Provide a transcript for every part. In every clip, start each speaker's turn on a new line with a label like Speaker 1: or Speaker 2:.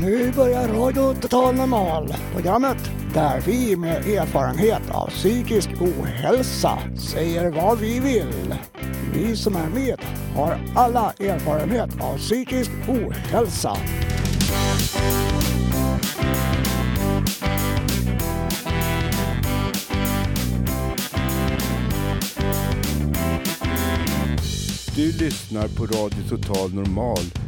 Speaker 1: Nu börjar Radio Total Normal, programmet där vi med erfarenhet av psykisk ohälsa säger vad vi vill. Vi som är med har alla erfarenhet av psykisk ohälsa.
Speaker 2: Du lyssnar på Radio Total Normal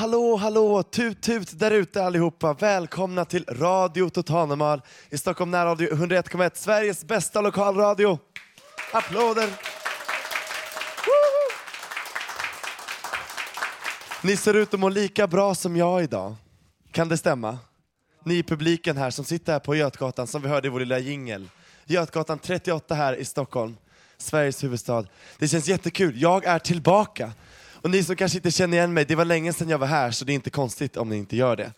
Speaker 3: Hallå, hallå, tut tut där ute allihopa. Välkomna till Radio Totalnormal i Stockholm närradio 101,1, Sveriges bästa lokalradio. Applåder! Woho! Ni ser ut att må lika bra som jag idag. Kan det stämma? Ni i publiken här som sitter här på Götgatan, som vi hörde i vår lilla jingel. Götgatan 38 här i Stockholm, Sveriges huvudstad. Det känns jättekul. Jag är tillbaka. Och ni som kanske inte känner igen mig, det var länge sedan jag var här så det är inte konstigt om ni inte gör det.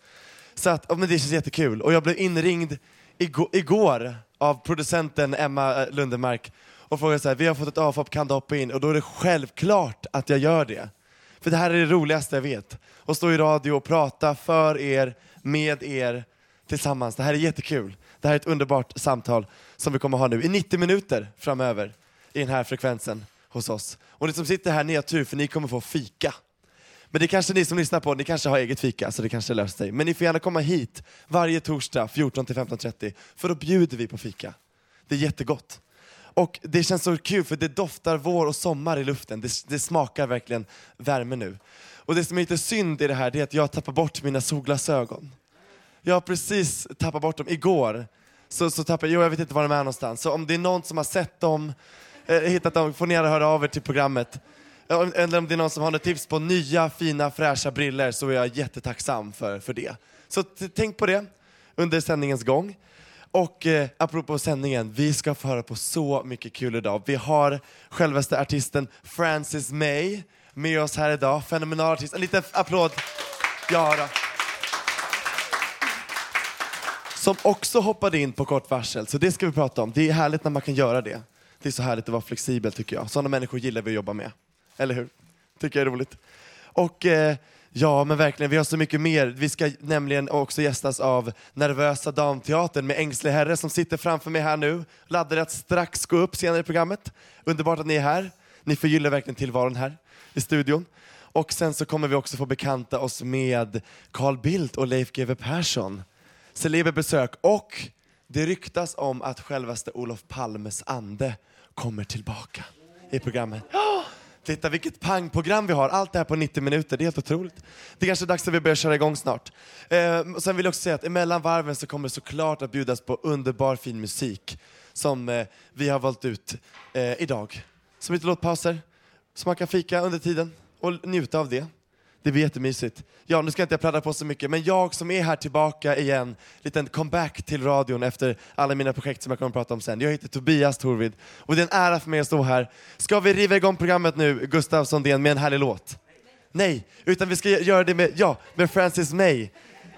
Speaker 3: Så att, men det känns jättekul. Och jag blev inringd igår, igår av producenten Emma eh, Lundemark och frågade så här, vi har fått ett avhopp, kan du hoppa in? Och då är det självklart att jag gör det. För det här är det roligaste jag vet. Att stå i radio och prata för er, med er, tillsammans. Det här är jättekul. Det här är ett underbart samtal som vi kommer ha nu i 90 minuter framöver i den här frekvensen hos oss. Och ni som sitter här, ni har tur för ni kommer få fika. Men det kanske ni som lyssnar på, ni kanske har eget fika så det kanske löser sig. Men ni får gärna komma hit varje torsdag 14 till 15.30 för då bjuder vi på fika. Det är jättegott. Och det känns så kul för det doftar vår och sommar i luften. Det, det smakar verkligen värme nu. Och det som är lite synd i det här det är att jag tappar bort mina solglasögon. Jag har precis tappat bort dem igår. Så, så tappade, jo, jag vet inte var de är någonstans. Så om det är någon som har sett dem Eh, hittat dem får ni gärna höra av er till programmet. Eller om det är någon som har något tips på nya, fina, fräscha briller så är jag jättetacksam för, för det. Så tänk på det under sändningens gång. Och eh, apropå sändningen, vi ska få höra på så mycket kul idag. Vi har självaste artisten Francis May med oss här idag. Fenomenal artist. En liten applåd. Ja, då. Som också hoppade in på kort varsel, så det ska vi prata om. Det är härligt när man kan göra det. Det är så härligt att vara flexibel tycker jag. Sådana människor gillar vi att jobba med. Eller hur? Tycker jag är roligt. Och eh, ja, men verkligen, vi har så mycket mer. Vi ska nämligen också gästas av Nervösa Damteatern med Ängslig Herre som sitter framför mig här nu. Laddade att strax gå upp senare i programmet. Underbart att ni är här. Ni förgyller verkligen tillvaron här i studion. Och sen så kommer vi också få bekanta oss med Carl Bildt och Leif GW Persson. Celebert och det ryktas om att självaste Olof Palmes ande kommer tillbaka i programmet. Oh, titta vilket pangprogram vi har, allt det här på 90 minuter, det är helt otroligt. Det är kanske är dags att vi börjar köra igång snart. Eh, sen vill jag också säga att emellan varven så kommer det såklart att bjudas på underbar fin musik som eh, vi har valt ut eh, idag. Som lite låtpauser, så man kan fika under tiden och njuta av det. Det blir jättemysigt. Ja, nu ska jag inte pladdra på så mycket, men jag som är här tillbaka igen, liten comeback till radion efter alla mina projekt som jag kommer att prata om sen. Jag heter Tobias Torvid och det är en ära för mig att stå här. Ska vi riva igång programmet nu, Gustav Sondén, med en härlig låt? Nej, utan vi ska göra det med, ja, med Francis May.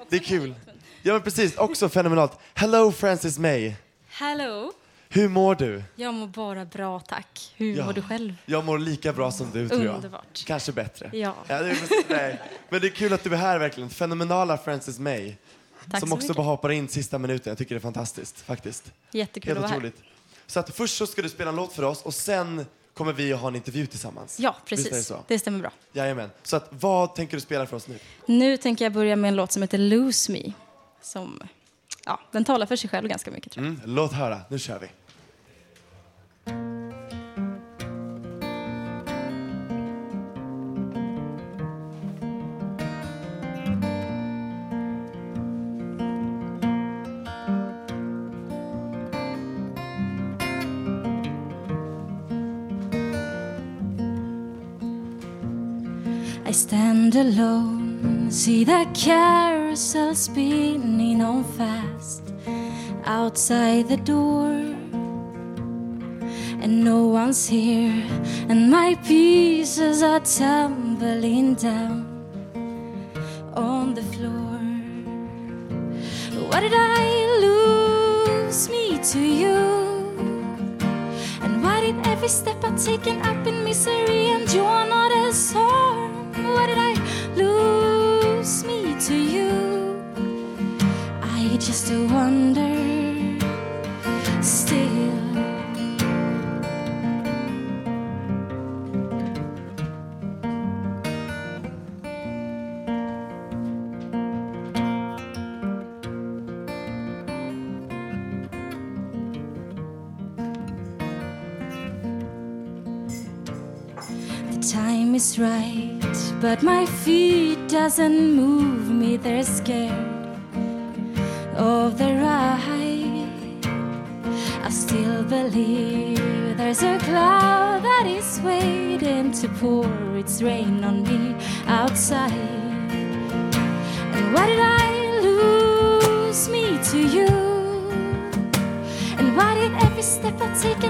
Speaker 3: Det är kul. Ja, men precis, också fenomenalt. Hello Francis May.
Speaker 4: Hello.
Speaker 3: Hur mår du?
Speaker 4: Jag mår bara bra, tack. Hur
Speaker 3: Ja.
Speaker 4: mår du själv?
Speaker 3: Jag mår lika bra som du tror jag.
Speaker 4: Underbart.
Speaker 3: Kanske bättre.
Speaker 4: Ja.
Speaker 3: det är, nej. Men det är kul att du är här verkligen. Fenomenala Francis May.
Speaker 4: Tack
Speaker 3: som
Speaker 4: så
Speaker 3: också
Speaker 4: mycket.
Speaker 3: bara hoppar in sista minuten. Jag tycker det är fantastiskt faktiskt.
Speaker 4: Jättekul
Speaker 3: Helt
Speaker 4: att vara här.
Speaker 3: otroligt. Så att först så ska du spela en låt för oss och sen kommer vi att ha en intervju tillsammans.
Speaker 4: Ja,
Speaker 3: det
Speaker 4: precis.
Speaker 3: så?
Speaker 4: Det stämmer bra.
Speaker 3: Jajamän. Så att vad tänker du spela för oss nu?
Speaker 4: Nu tänker jag börja med en låt som heter Lose Me. Som, ja, den talar för sig själv ganska mycket tror jag.
Speaker 3: Mm, låt höra. Nu kör vi.
Speaker 4: Alone, see the carousel spinning on fast outside the door. And no one's here, and my pieces are tumbling down on the floor. What did I lose me to you? And why did every step I take end doesn't move me. They're scared of the ride. I still believe there's a cloud that is waiting to pour its rain on me outside. And why did I lose me to you? And why did every step I take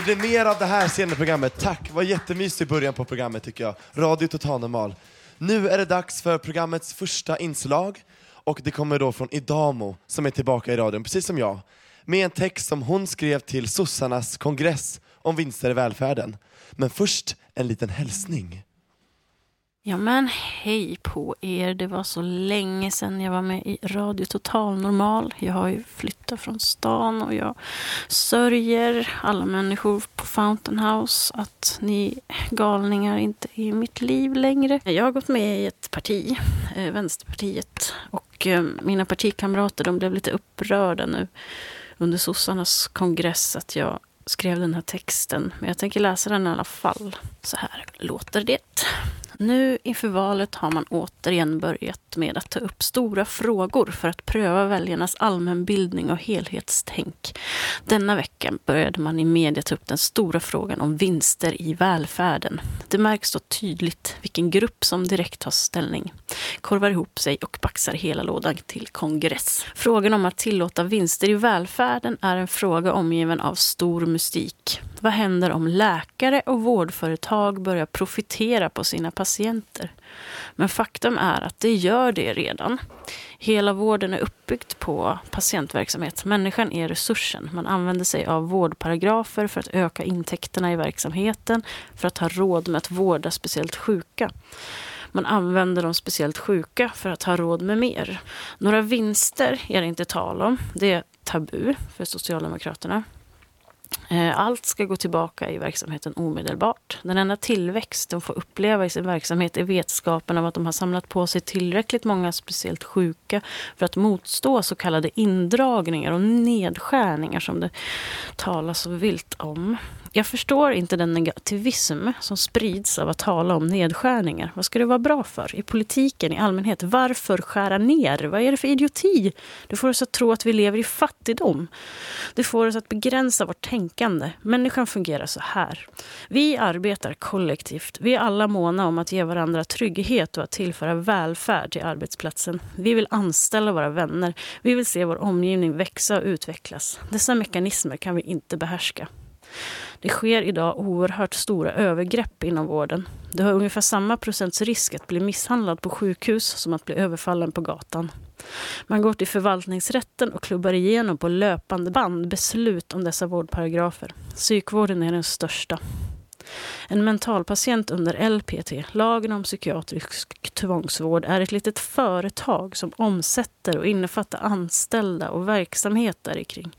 Speaker 3: Det blir mer av det här senare i programmet. Tack, var jättemysig början på programmet tycker jag. Radio Total Normal. Nu är det dags för programmets första inslag och det kommer då från Idamo som är tillbaka i radion, precis som jag. Med en text som hon skrev till sossarnas kongress om vinster i välfärden. Men först en liten hälsning.
Speaker 5: Ja men hej på er. Det var så länge sedan jag var med i Radio Total Normal. Jag har ju flyttat från stan och jag sörjer alla människor på Fountain House att ni galningar inte är i mitt liv längre. Jag har gått med i ett parti, eh, Vänsterpartiet, och eh, mina partikamrater de blev lite upprörda nu under sossarnas kongress att jag skrev den här texten. Men jag tänker läsa den i alla fall. Så här låter det. Nu inför valet har man återigen börjat med att ta upp stora frågor för att pröva väljarnas allmänbildning och helhetstänk. Denna vecka började man i media ta upp den stora frågan om vinster i välfärden. Det märks då tydligt vilken grupp som direkt tar ställning, korvar ihop sig och baxar hela lådan till kongress. Frågan om att tillåta vinster i välfärden är en fråga omgiven av stor mystik. Vad händer om läkare och vårdföretag börjar profitera på sina patienter? Men faktum är att det gör det redan. Hela vården är uppbyggd på patientverksamhet. Människan är resursen. Man använder sig av vårdparagrafer för att öka intäkterna i verksamheten, för att ha råd med att vårda speciellt sjuka. Man använder de speciellt sjuka för att ha råd med mer. Några vinster är det inte tal om. Det är tabu för Socialdemokraterna. Eh, allt ska gå tillbaka i verksamheten omedelbart. Den enda tillväxt de får uppleva i sin verksamhet är vetskapen om att de har samlat på sig tillräckligt många speciellt sjuka för att motstå så kallade indragningar och nedskärningar som det talas så vilt om. Jag förstår inte den negativism som sprids av att tala om nedskärningar. Vad ska det vara bra för? I politiken i allmänhet. Varför skära ner? Vad är det för idioti? Det får oss att tro att vi lever i fattigdom. Det får oss att begränsa vårt tänkande. Människan fungerar så här. Vi arbetar kollektivt. Vi är alla måna om att ge varandra trygghet och att tillföra välfärd till arbetsplatsen. Vi vill anställa våra vänner. Vi vill se vår omgivning växa och utvecklas. Dessa mekanismer kan vi inte behärska. Det sker idag oerhört stora övergrepp inom vården. Du har ungefär samma procents risk att bli misshandlad på sjukhus som att bli överfallen på gatan. Man går till förvaltningsrätten och klubbar igenom på löpande band beslut om dessa vårdparagrafer. Psykvården är den största. En mentalpatient under LPT, lagen om psykiatrisk tvångsvård, är ett litet företag som omsätter och innefattar anställda och verksamhet där kring.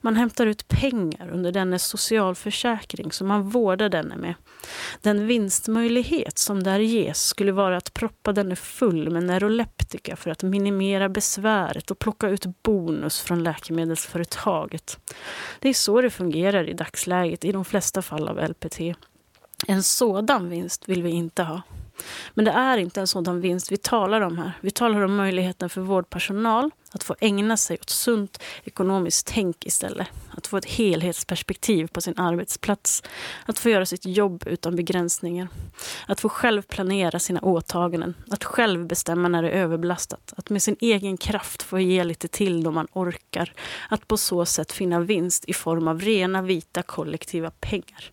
Speaker 5: Man hämtar ut pengar under dennes socialförsäkring som man vårdar denne med. Den vinstmöjlighet som där ges skulle vara att proppa denne full med neuroleptika för att minimera besväret och plocka ut bonus från läkemedelsföretaget. Det är så det fungerar i dagsläget i de flesta fall av LPT. En sådan vinst vill vi inte ha. Men det är inte en sådan vinst vi talar om här. Vi talar om möjligheten för vårdpersonal att få ägna sig åt sunt ekonomiskt tänk istället. Att få ett helhetsperspektiv på sin arbetsplats. Att få göra sitt jobb utan begränsningar. Att få själv planera sina åtaganden. Att själv bestämma när det är överbelastat. Att med sin egen kraft få ge lite till då man orkar. Att på så sätt finna vinst i form av rena vita kollektiva pengar.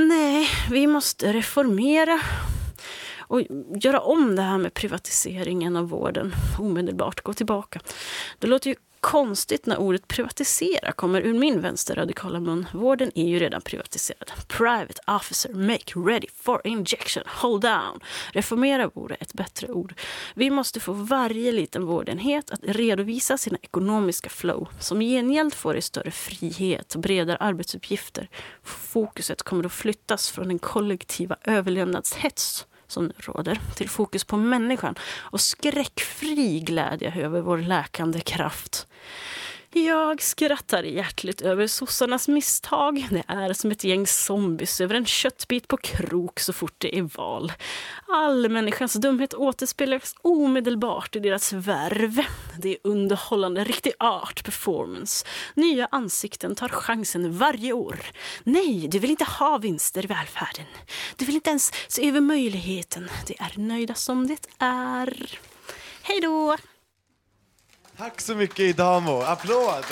Speaker 5: Nej, vi måste reformera och göra om det här med privatiseringen av vården omedelbart, gå tillbaka. Det låter ju konstigt när ordet privatisera kommer ur min vänsterradikala mun. Vården är ju redan privatiserad. Private officer, make ready for injection, hold down. Reformera vore ett bättre ord. Vi måste få varje liten vårdenhet att redovisa sina ekonomiska flow. Som gengäld får det större frihet och bredare arbetsuppgifter. Fokuset kommer att flyttas från den kollektiva överlevnadshets som nu råder till fokus på människan och skräckfri glädje över vår läkande kraft. Jag skrattar hjärtligt över sossarnas misstag. Det är som ett gäng zombies över en köttbit på krok så fort det är val. All människans dumhet återspeglas omedelbart i deras värv. Det är underhållande, riktig art performance. Nya ansikten tar chansen varje år. Nej, du vill inte ha vinster i välfärden. Du vill inte ens se över möjligheten. De är nöjda som det är. Hej då!
Speaker 3: Tack så mycket Idamo, applåd!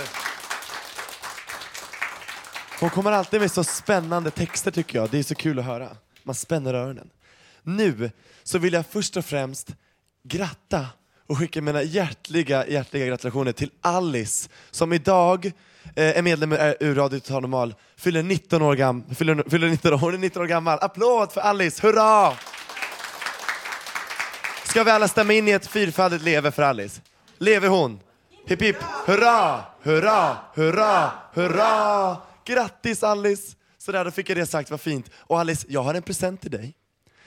Speaker 3: Hon kommer alltid med så spännande texter tycker jag, det är så kul att höra. Man spänner öronen. Nu så vill jag först och främst gratta och skicka mina hjärtliga, hjärtliga gratulationer till Alice som idag eh, är medlem ur Radio Total Normal, fyller 19 år, gam fyller, fyller 19 år, hon är 19 år gammal. Applåd för Alice, hurra! Ska vi alla stämma in i ett fyrfaldigt leve för Alice? Leve hon! Hipp hipp, hurra, hurra, hurra, hurra! Grattis Alice! Sådär, då fick jag det sagt, vad fint. Och Alice, jag har en present till dig.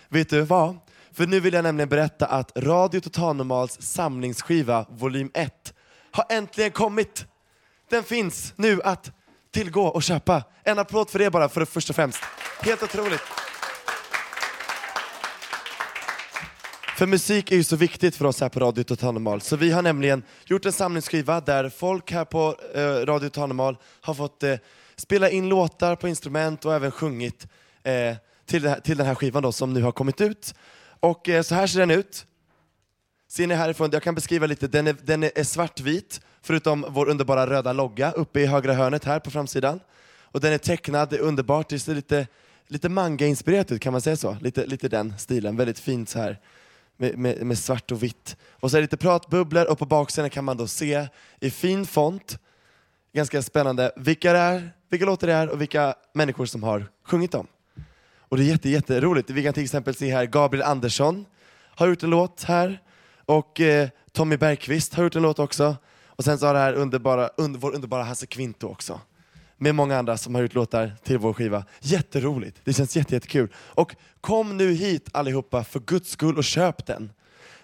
Speaker 3: Vet du vad? För nu vill jag nämligen berätta att Radio Totalnormals samlingsskiva volym 1 har äntligen kommit. Den finns nu att tillgå och köpa. En applåd för det bara, för det först och främst. Helt otroligt. För musik är ju så viktigt för oss här på Radio Total så vi har nämligen gjort en samlingsskiva där folk här på eh, Radio Total har fått eh, spela in låtar på instrument och även sjungit eh, till, här, till den här skivan då, som nu har kommit ut. Och eh, så här ser den ut. Ser ni härifrån, jag kan beskriva lite, den är, den är svartvit, förutom vår underbara röda logga uppe i högra hörnet här på framsidan. Och den är tecknad, det är underbart, det ser lite, lite manga-inspirerat ut, kan man säga så? Lite, lite den stilen, väldigt fint så här med, med, med svart och vitt. Och så är det lite pratbubblor och på baksidan kan man då se i fin font, ganska spännande, vilka, det är, vilka låtar det är och vilka människor som har sjungit dem. Och det är jätte, jätteroligt. Vi kan till exempel se här Gabriel Andersson har gjort en låt här och eh, Tommy Bergqvist har gjort en låt också. Och sen så har det här underbara, under, vår underbara Hasse Kvinto också. Med många andra som har gjort låtar till vår skiva. Jätteroligt, det känns jätte, jättekul. Och kom nu hit allihopa för guds skull och köp den.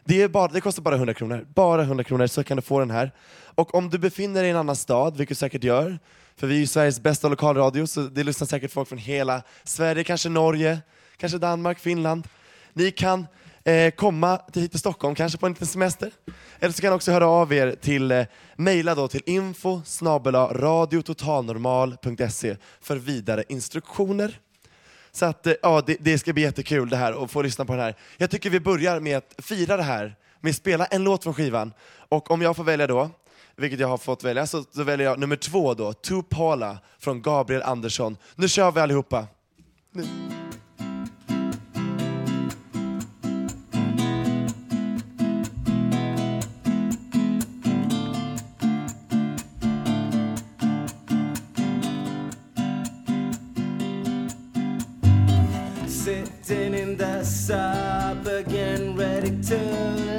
Speaker 3: Det, är bara, det kostar bara 100 kronor. Bara 100 kronor så kan du få den här. Och om du befinner dig i en annan stad, vilket du säkert gör, för vi är ju Sveriges bästa lokalradio, så det lyssnar säkert folk från hela Sverige, kanske Norge, kanske Danmark, Finland. Ni kan eh, komma till, hit till Stockholm, kanske på en liten semester. Eller så kan ni också höra av er till, eh, mejla då till info radiototalnormal.se för vidare instruktioner. Så att, eh, ja, det, det ska bli jättekul det här och få lyssna på den här. Jag tycker vi börjar med att fira det här, med att spela en låt från skivan. Och om jag får välja då, vilket jag har fått välja, så, så väljer jag nummer två då, To Paula från Gabriel Andersson. Nu kör vi allihopa. Nu.
Speaker 6: Again, ready to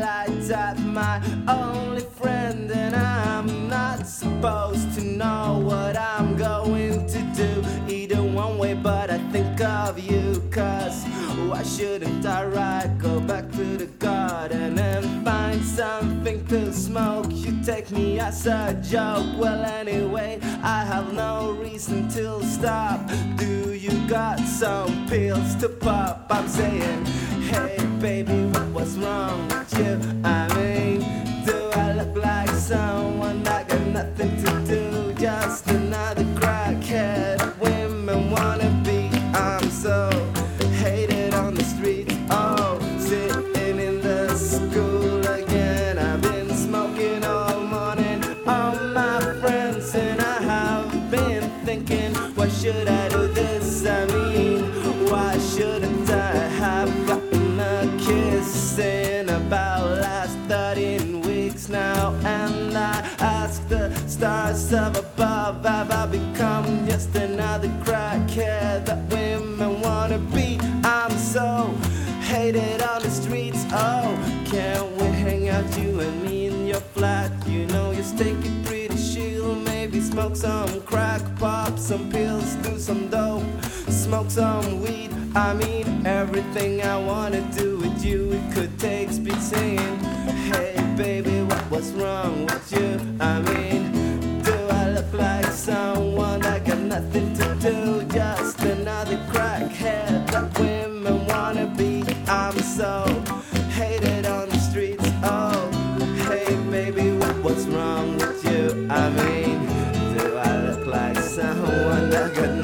Speaker 6: light up my only friend, and I'm not supposed to know what I'm going to do either one way, but I think of you, cause why shouldn't I right? Go back to the garden and something to smoke? You take me as a joke, well, anyway, I have no reason to stop. Do you got some pills to pop? I'm saying, hey, baby, what was wrong with you? I mean, do I look like someone that got nothing to stars up above, have I become just another crackhead that women wanna be? I'm so hated on the streets. Oh, can't we hang out, you and me in your flat? You know you stink it pretty chill. Maybe smoke some crack, pop some pills, do some dope, smoke some weed. I mean, everything I wanna do with you, it could take speed saying, Hey, baby, what was wrong with you? I mean, like someone that got nothing to do? Just another crackhead that women wanna be. I'm so hated on the streets. Oh, hey, baby, what's wrong with you? I mean, do I look like someone that got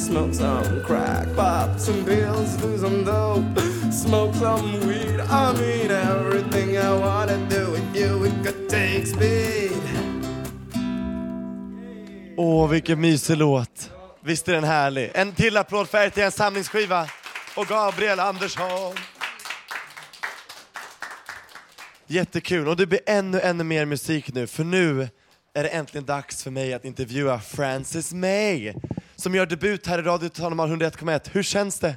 Speaker 6: smoke some crack, pop some pills, do some dope, smoke some weed. I mean everything I wanna do with you, it could take speed.
Speaker 3: Åh, vilken mysig låt. Visst är den härlig? En till applåd för RTNs samlingsskiva och Gabriel Andersson. Jättekul, och det blir ännu, ännu mer musik nu, för nu är det äntligen dags för mig att intervjua Frances May, som gör debut här i Radio Normal 101,1. Hur känns det?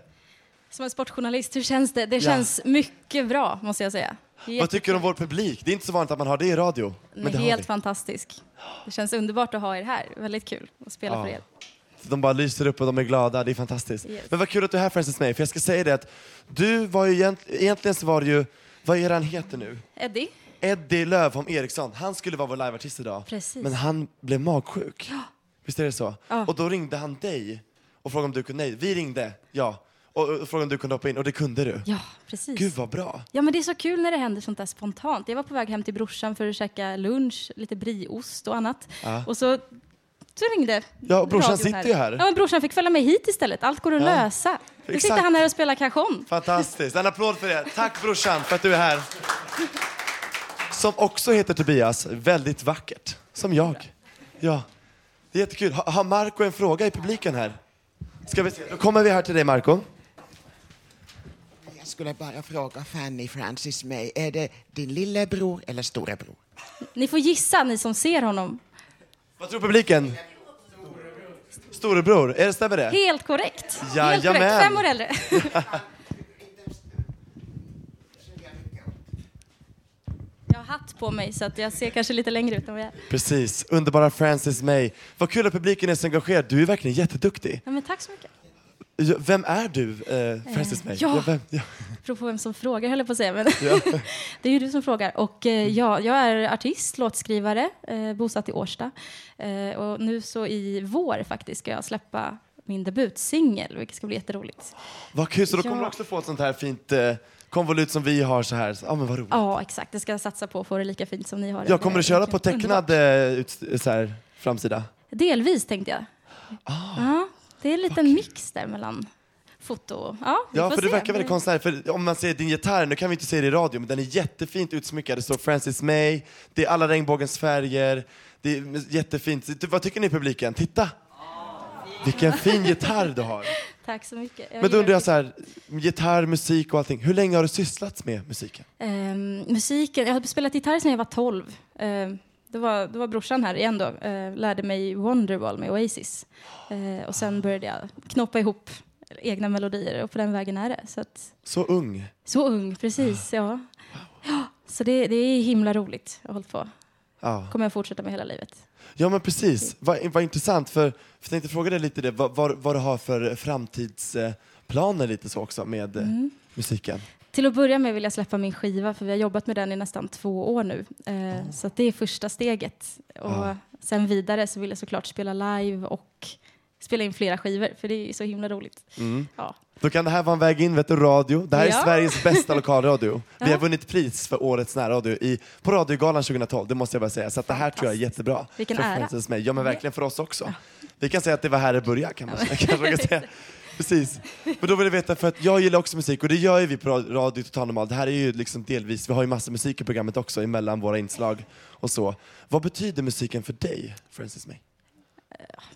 Speaker 7: Som en sportjournalist, hur känns det? Det
Speaker 3: Ja.
Speaker 7: känns mycket bra, måste jag säga.
Speaker 3: Vad tycker du om vår publik? Det är inte så vanligt att man har det i radio. Men har
Speaker 7: helt fantastisk. Det känns underbart att ha er här. Väldigt kul att spela
Speaker 3: Ja.
Speaker 7: för er.
Speaker 3: De bara lyser upp och de är glada, det är fantastiskt.
Speaker 7: Yes.
Speaker 3: Men vad kul att du är här Frances May, för jag ska säga det att du var ju egent, egentligen så var det ju, vad är han heter nu?
Speaker 7: Eddie?
Speaker 3: Eddie Lövholm Eriksson, han skulle vara vår liveartist idag.
Speaker 7: Precis.
Speaker 3: Men han blev magsjuk. Visst är det så?
Speaker 7: Ja.
Speaker 3: Och då ringde han dig och frågade om du kunde, nej, vi ringde, ja. Och, och frågade om du kunde hoppa in och det kunde du.
Speaker 7: Ja, precis.
Speaker 3: Gud vad bra.
Speaker 7: Ja, men det är så kul när det händer sånt där spontant. Jag var på väg hem till brorsan för att käka lunch, lite brieost och annat.
Speaker 3: Ja.
Speaker 7: Och så, så ringde
Speaker 3: Ja, brorsan sitter ju här.
Speaker 7: Ja, men brorsan fick följa med hit istället. Allt går att
Speaker 3: Ja.
Speaker 7: lösa. Nu
Speaker 3: Exakt.
Speaker 7: sitter han här och spelar cajon.
Speaker 3: Fantastiskt. En applåd för det. Tack brorsan för att du är här. Som också heter Tobias. Väldigt vackert. Som jag. Ja. Det är jättekul. Ha- Har Marco en fråga i publiken här? Ska vi se. Då kommer vi här till dig, Marco.
Speaker 8: Jag skulle bara fråga Fanny Francis May, är det din lillebror eller storebror?
Speaker 4: Ni får gissa, ni som ser honom.
Speaker 3: Vad tror publiken? Storebror. Är det, stämmer det?
Speaker 4: Helt korrekt. Helt korrekt. Fem år äldre. Jag har hatt på mig så att jag ser kanske lite längre ut än vad jag är.
Speaker 3: Precis. Underbara Francis May. Vad kul att publiken är så engagerad. Du är verkligen jätteduktig.
Speaker 4: Ja, men tack så mycket.
Speaker 3: Ja, Vem är du, eh, Francis May?
Speaker 4: ja.
Speaker 3: vem, ja.
Speaker 4: Beror på vem som frågar höll jag på att säga. Men
Speaker 3: Ja.
Speaker 4: det är ju du som frågar. Och eh, ja, jag är artist, låtskrivare, eh, bosatt i Årsta. Eh, och nu så i vår faktiskt ska jag släppa min debutsingel, vilket ska bli jätteroligt.
Speaker 3: Vad kul, så då
Speaker 4: Ja.
Speaker 3: kommer du också få ett sånt här fint eh, konvolut som vi har så här. Ja, men vad roligt.
Speaker 4: Ja, exakt. Det ska jag satsa på att få det lika fint som ni har det.
Speaker 3: Jag kommer du köra på tecknad eh, ut, så här, framsida?
Speaker 4: Delvis tänkte jag.
Speaker 3: Ah.
Speaker 4: Ja, det är en liten mix där mellan foto och... Ja,
Speaker 3: Ja, för det
Speaker 4: se.
Speaker 3: verkar väldigt konstnärligt. För om man ser din gitarr, nu kan vi inte se det i radio, men den är jättefint utsmyckad. Det står Francis May, det är alla regnbågens färger, det är jättefint. Vad tycker ni i publiken? Titta! Vilken fin gitarr du har.
Speaker 4: Tack så mycket.
Speaker 3: Men då undrar jag så här, gitarr, musik och allting. Hur länge har du sysslat med musiken?
Speaker 4: Ehm, musiken, jag har spelat gitarr sedan jag var 12. Ehm, det, var, det var brorsan här igen då, eh, lärde mig Wonderwall med Oasis. Eh, och sen började jag knoppa ihop egna melodier och på den vägen är det. Så, att,
Speaker 3: Så ung.
Speaker 4: så ung, precis, ja. ja så det, det är himla roligt. Jag har hållit på.
Speaker 3: Ja.
Speaker 4: kommer jag fortsätta med hela livet.
Speaker 3: Ja men precis, vad, vad intressant för, för jag tänkte fråga dig lite det, vad, vad, vad du har för framtidsplaner lite så också med eh,
Speaker 4: Mm.
Speaker 3: musiken.
Speaker 4: Till att börja med vill jag släppa min skiva för vi har jobbat med den i nästan två år nu. Eh, Så att det är första steget. Och
Speaker 3: Ja.
Speaker 4: sen vidare så vill jag såklart spela live och spela in flera skivor för det är så himla roligt.
Speaker 3: Mm.
Speaker 4: Ja.
Speaker 3: Då kan det här vara en väg in, vet du, radio. Det här är
Speaker 4: Ja.
Speaker 3: Sveriges bästa lokalradio. Vi
Speaker 4: Ja.
Speaker 3: har vunnit pris för årets närradio i, på Radiogalan 2012, det måste jag bara säga. Så att det här tror jag är jättebra.
Speaker 4: Vilken
Speaker 3: för
Speaker 4: ära.
Speaker 3: May. Ja men verkligen för oss också. Vi kan säga att det var här det började kan man kanske man kan säga. Precis. Men då vill jag veta, för att jag gillar också musik och det gör ju vi på Radio Total Normal. Det här är ju liksom delvis, vi har ju massa musik i programmet också emellan våra inslag och så. Vad betyder musiken för dig, Frances May?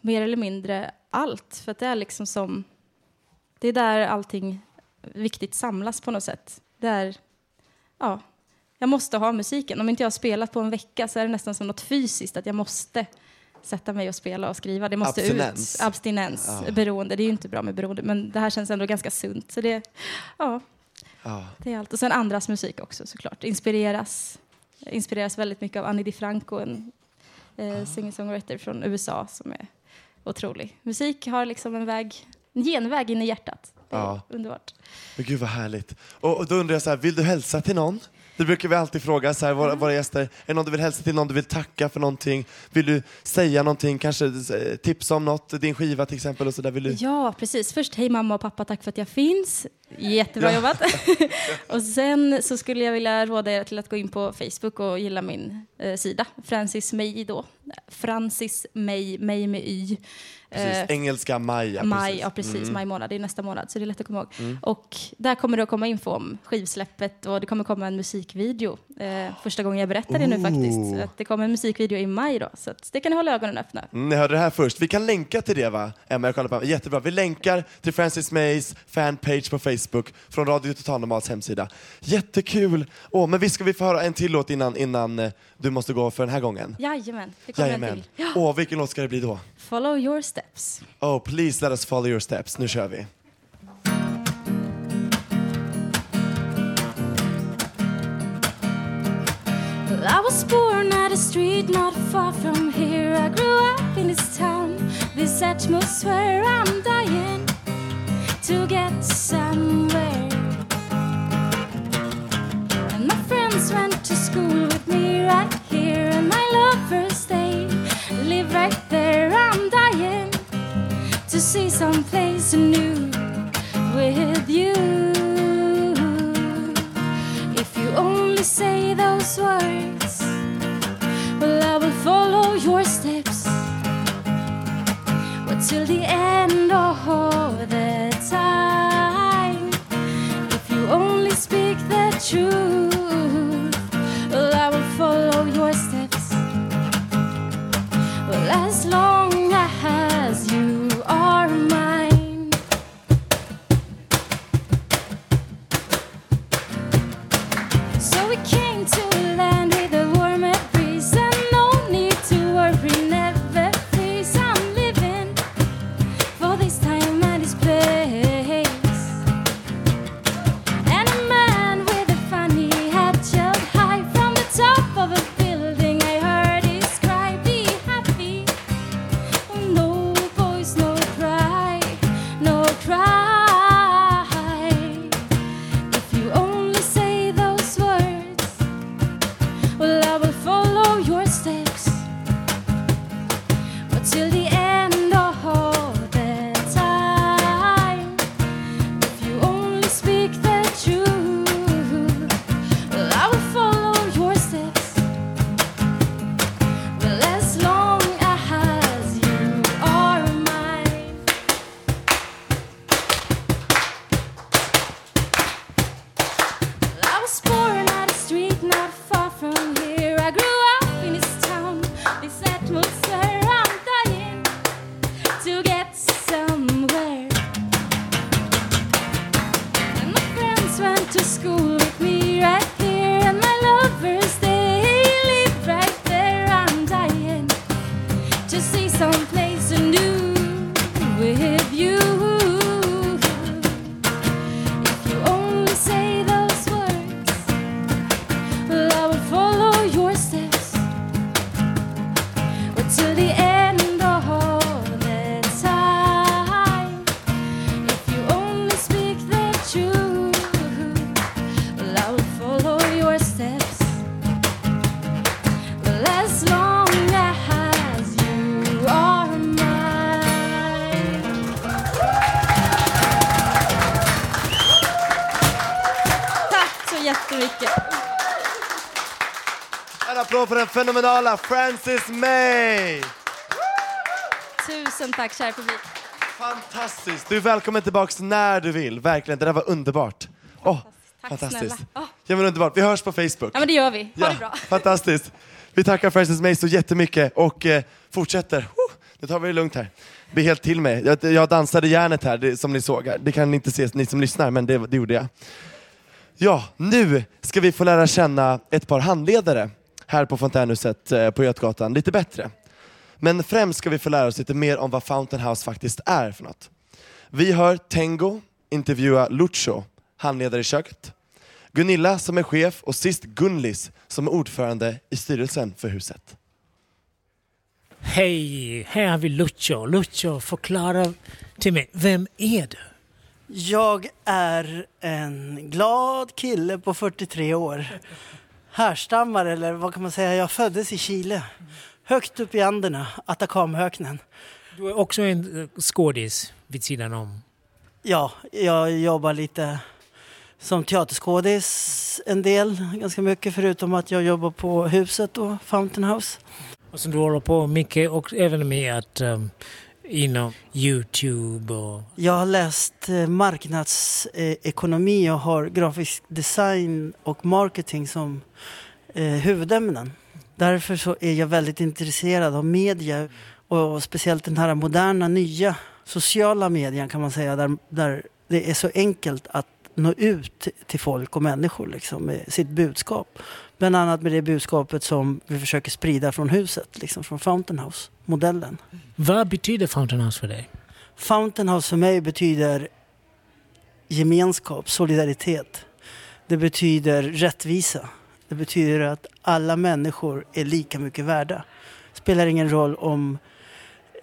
Speaker 4: Mer eller mindre allt. För det är liksom som... Det är där allting viktigt samlas på något sätt. Det är... Ja, jag måste ha musiken. Om inte jag har spelat på en vecka så är det nästan som något fysiskt att jag måste sätta mig och spela och skriva. Det måste
Speaker 3: Abstinens.
Speaker 4: ut. Abstinens.
Speaker 3: Ja.
Speaker 4: Beroende. Det är ju inte bra med beroende, men det här känns ändå ganska sunt. Så det, ja,
Speaker 3: Ja.
Speaker 4: det är allt. Och sen andras musik också såklart. Inspireras. Inspireras väldigt mycket av Annie DiFranco, en eh, singer-songwriter från USA som är otrolig. Musik har liksom en väg, en genväg in i hjärtat. Det är
Speaker 3: Ja.
Speaker 4: underbart.
Speaker 3: Men gud vad härligt. Och, och då undrar jag så här, vill du hälsa till någon? Det brukar vi alltid fråga så här, våra, våra gäster. Är det någon du vill hälsa till, någon du vill tacka för någonting? Vill du säga någonting, kanske eh, tipsa om något, din skiva till exempel och så där. Vill du...
Speaker 4: Ja, precis. Först, hej mamma och pappa, tack för att jag finns. Jättebra
Speaker 3: Ja.
Speaker 4: jobbat. och sen så skulle jag vilja råda er till att gå in på Facebook och gilla min eh, sida, Francis May då. Francis May, May med Y.
Speaker 3: Precis,
Speaker 4: Eh,
Speaker 3: engelska maj. ja,
Speaker 4: maj,
Speaker 3: precis.
Speaker 4: ja precis,
Speaker 3: Mm.
Speaker 4: maj månad, det är nästa månad så det är lätt att komma ihåg.
Speaker 3: Mm.
Speaker 4: Och där kommer det att komma info om skivsläppet och det kommer komma en musikvideo. Eh, första gången jag berättar det nu faktiskt. Att det kommer en musikvideo i maj då, så det kan ni hålla ögonen öppna.
Speaker 3: Mm, Ni hörde det här först. Vi kan länka till det va? Emma, jag kollar på Jättebra. Vi länkar till Francis Mays fanpage på Facebook från Radio Total Normals hemsida. Jättekul! Åh, men visst ska vi få höra en till låt innan, innan eh, du måste gå för den här gången?
Speaker 4: Jajamän, det kommer
Speaker 3: Jajamän.
Speaker 4: till.
Speaker 3: Åh, vilken låt ska det bli då?
Speaker 4: Follow your steps.
Speaker 3: Oh, please let us follow your steps. Nu kör vi.
Speaker 9: I was born at a street not far from here. I grew up in this town, this atmosphere. I'm dying to get somewhere. Friends went to school with me right here, and my lovers they live right there. I'm dying to see some place new with you. If you only say those words, well, I will follow your steps. But till the end of the time, if you only speak the truth,
Speaker 4: as long as you till the
Speaker 3: fenomenala Frances May!
Speaker 7: Tusen tack kära publik.
Speaker 3: Fantastiskt! Du är välkommen tillbaks när du vill. Verkligen, det där var underbart. Åh,
Speaker 7: Tack
Speaker 3: fantastiskt.
Speaker 7: snälla.
Speaker 3: Ja, men underbart. Vi hörs på Facebook.
Speaker 7: Ja men det gör vi. Ha
Speaker 3: Ja,
Speaker 7: det bra.
Speaker 3: Fantastiskt. Vi tackar Frances May så jättemycket och eh, fortsätter. Woo! Nu tar vi det lugnt här. Blir helt till mig. Jag, jag dansade järnet här, det, som ni såg. här. Det kan ni inte se, ni som lyssnar, men det, det gjorde jag. Ja, nu ska vi få lära känna ett par handledare här på Fontänhuset eh, på Götgatan lite bättre. Men främst ska vi få lära oss lite mer om vad Fountain House faktiskt är för något. Vi hör Tengo intervjua Lucho, handledare i köket. Gunilla som är chef och sist Gunlis som är ordförande i styrelsen för huset.
Speaker 10: Hej, här har vi Lucio. Lucio, förklara till mig, vem är du?
Speaker 11: Jag är en glad kille på 43 år. Härstammar, eller vad kan man säga, jag föddes i Chile. Högt upp i Anderna, Atakamöknen.
Speaker 10: Du är också en eh, skådis vid sidan om.
Speaker 11: Ja, jag jobbar lite som teaterskådis en del, ganska mycket, förutom att jag jobbar på huset och Fountain House.
Speaker 10: Och som du håller på mycket och även med att um, inom Youtube och...
Speaker 11: Jag har läst eh, marknadsekonomi och har grafisk design och marketing som eh, huvudämnen. Därför så är jag väldigt intresserad av media och speciellt den här moderna, nya sociala medien kan man säga, där, där det är så enkelt att nå ut till folk och människor liksom, med sitt budskap. Bland annat med det budskapet som vi försöker sprida från huset, liksom från Fountain House-modellen.
Speaker 10: Vad betyder Fountain House för dig?
Speaker 11: Fountain House för mig betyder gemenskap, solidaritet. Det betyder rättvisa. Det betyder att alla människor är lika mycket värda. spelar ingen roll om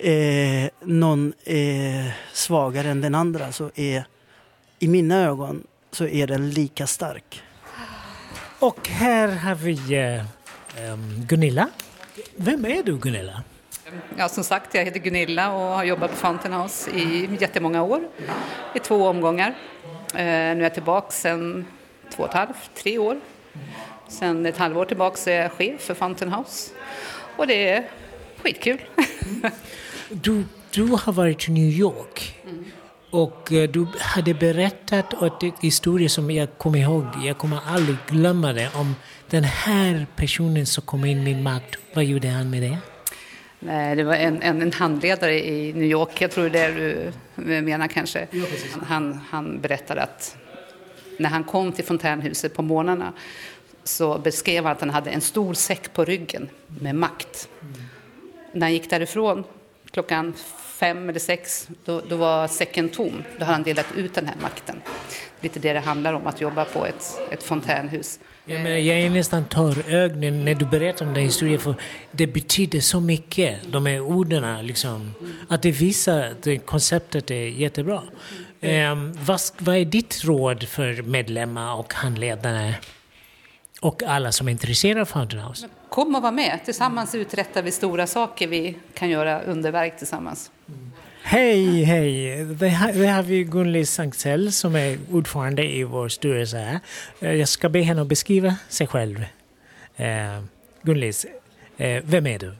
Speaker 11: eh, någon är svagare än den andra så är i mina ögon så är den lika stark.
Speaker 10: Och här har vi eh, Gunilla. Vem är du Gunilla?
Speaker 12: Ja, som sagt, jag heter Gunilla och har jobbat på Fountain House i jättemånga år, i två omgångar. Eh, nu är jag tillbaka sedan två och ett halvt, tre år. Sen ett halvår tillbaka är jag chef för Fountain House och det är skitkul.
Speaker 10: Du, du har varit i New York och eh, du hade berättat en historia som jag kommer ihåg, jag kommer aldrig glömma det, om den här personen som kom in med makt. Vad gjorde han med det?
Speaker 12: Nej, det var en, en, en handledare i New York, jag tror det är det du menar kanske. han, han berättade att när han kom till fontänhuset på morgnarna så beskrev han att han hade en stor säck på ryggen med makt. När han gick därifrån klockan fem eller sex, då, då var säcken tom. Då hade han delat ut den här makten. Lite det det handlar om, att jobba på ett, ett fontänhus.
Speaker 10: Ja, men jag är nästan tårögd när du berättar om den historien för det betyder så mycket, de här orden. Liksom, att det visar att konceptet är jättebra. Um, vad, vad är ditt råd för medlemmar och handledare och alla som är intresserade av Fountain House?
Speaker 12: Kom och var med. Tillsammans uträttar vi stora saker. Vi kan göra underverk tillsammans.
Speaker 10: Hej, hej! Det här det har vi Gunlis Sanktell som är ordförande i vår styrelse eh, Jag ska be henne att beskriva sig själv. Eh, Gunlis, eh, vem är du?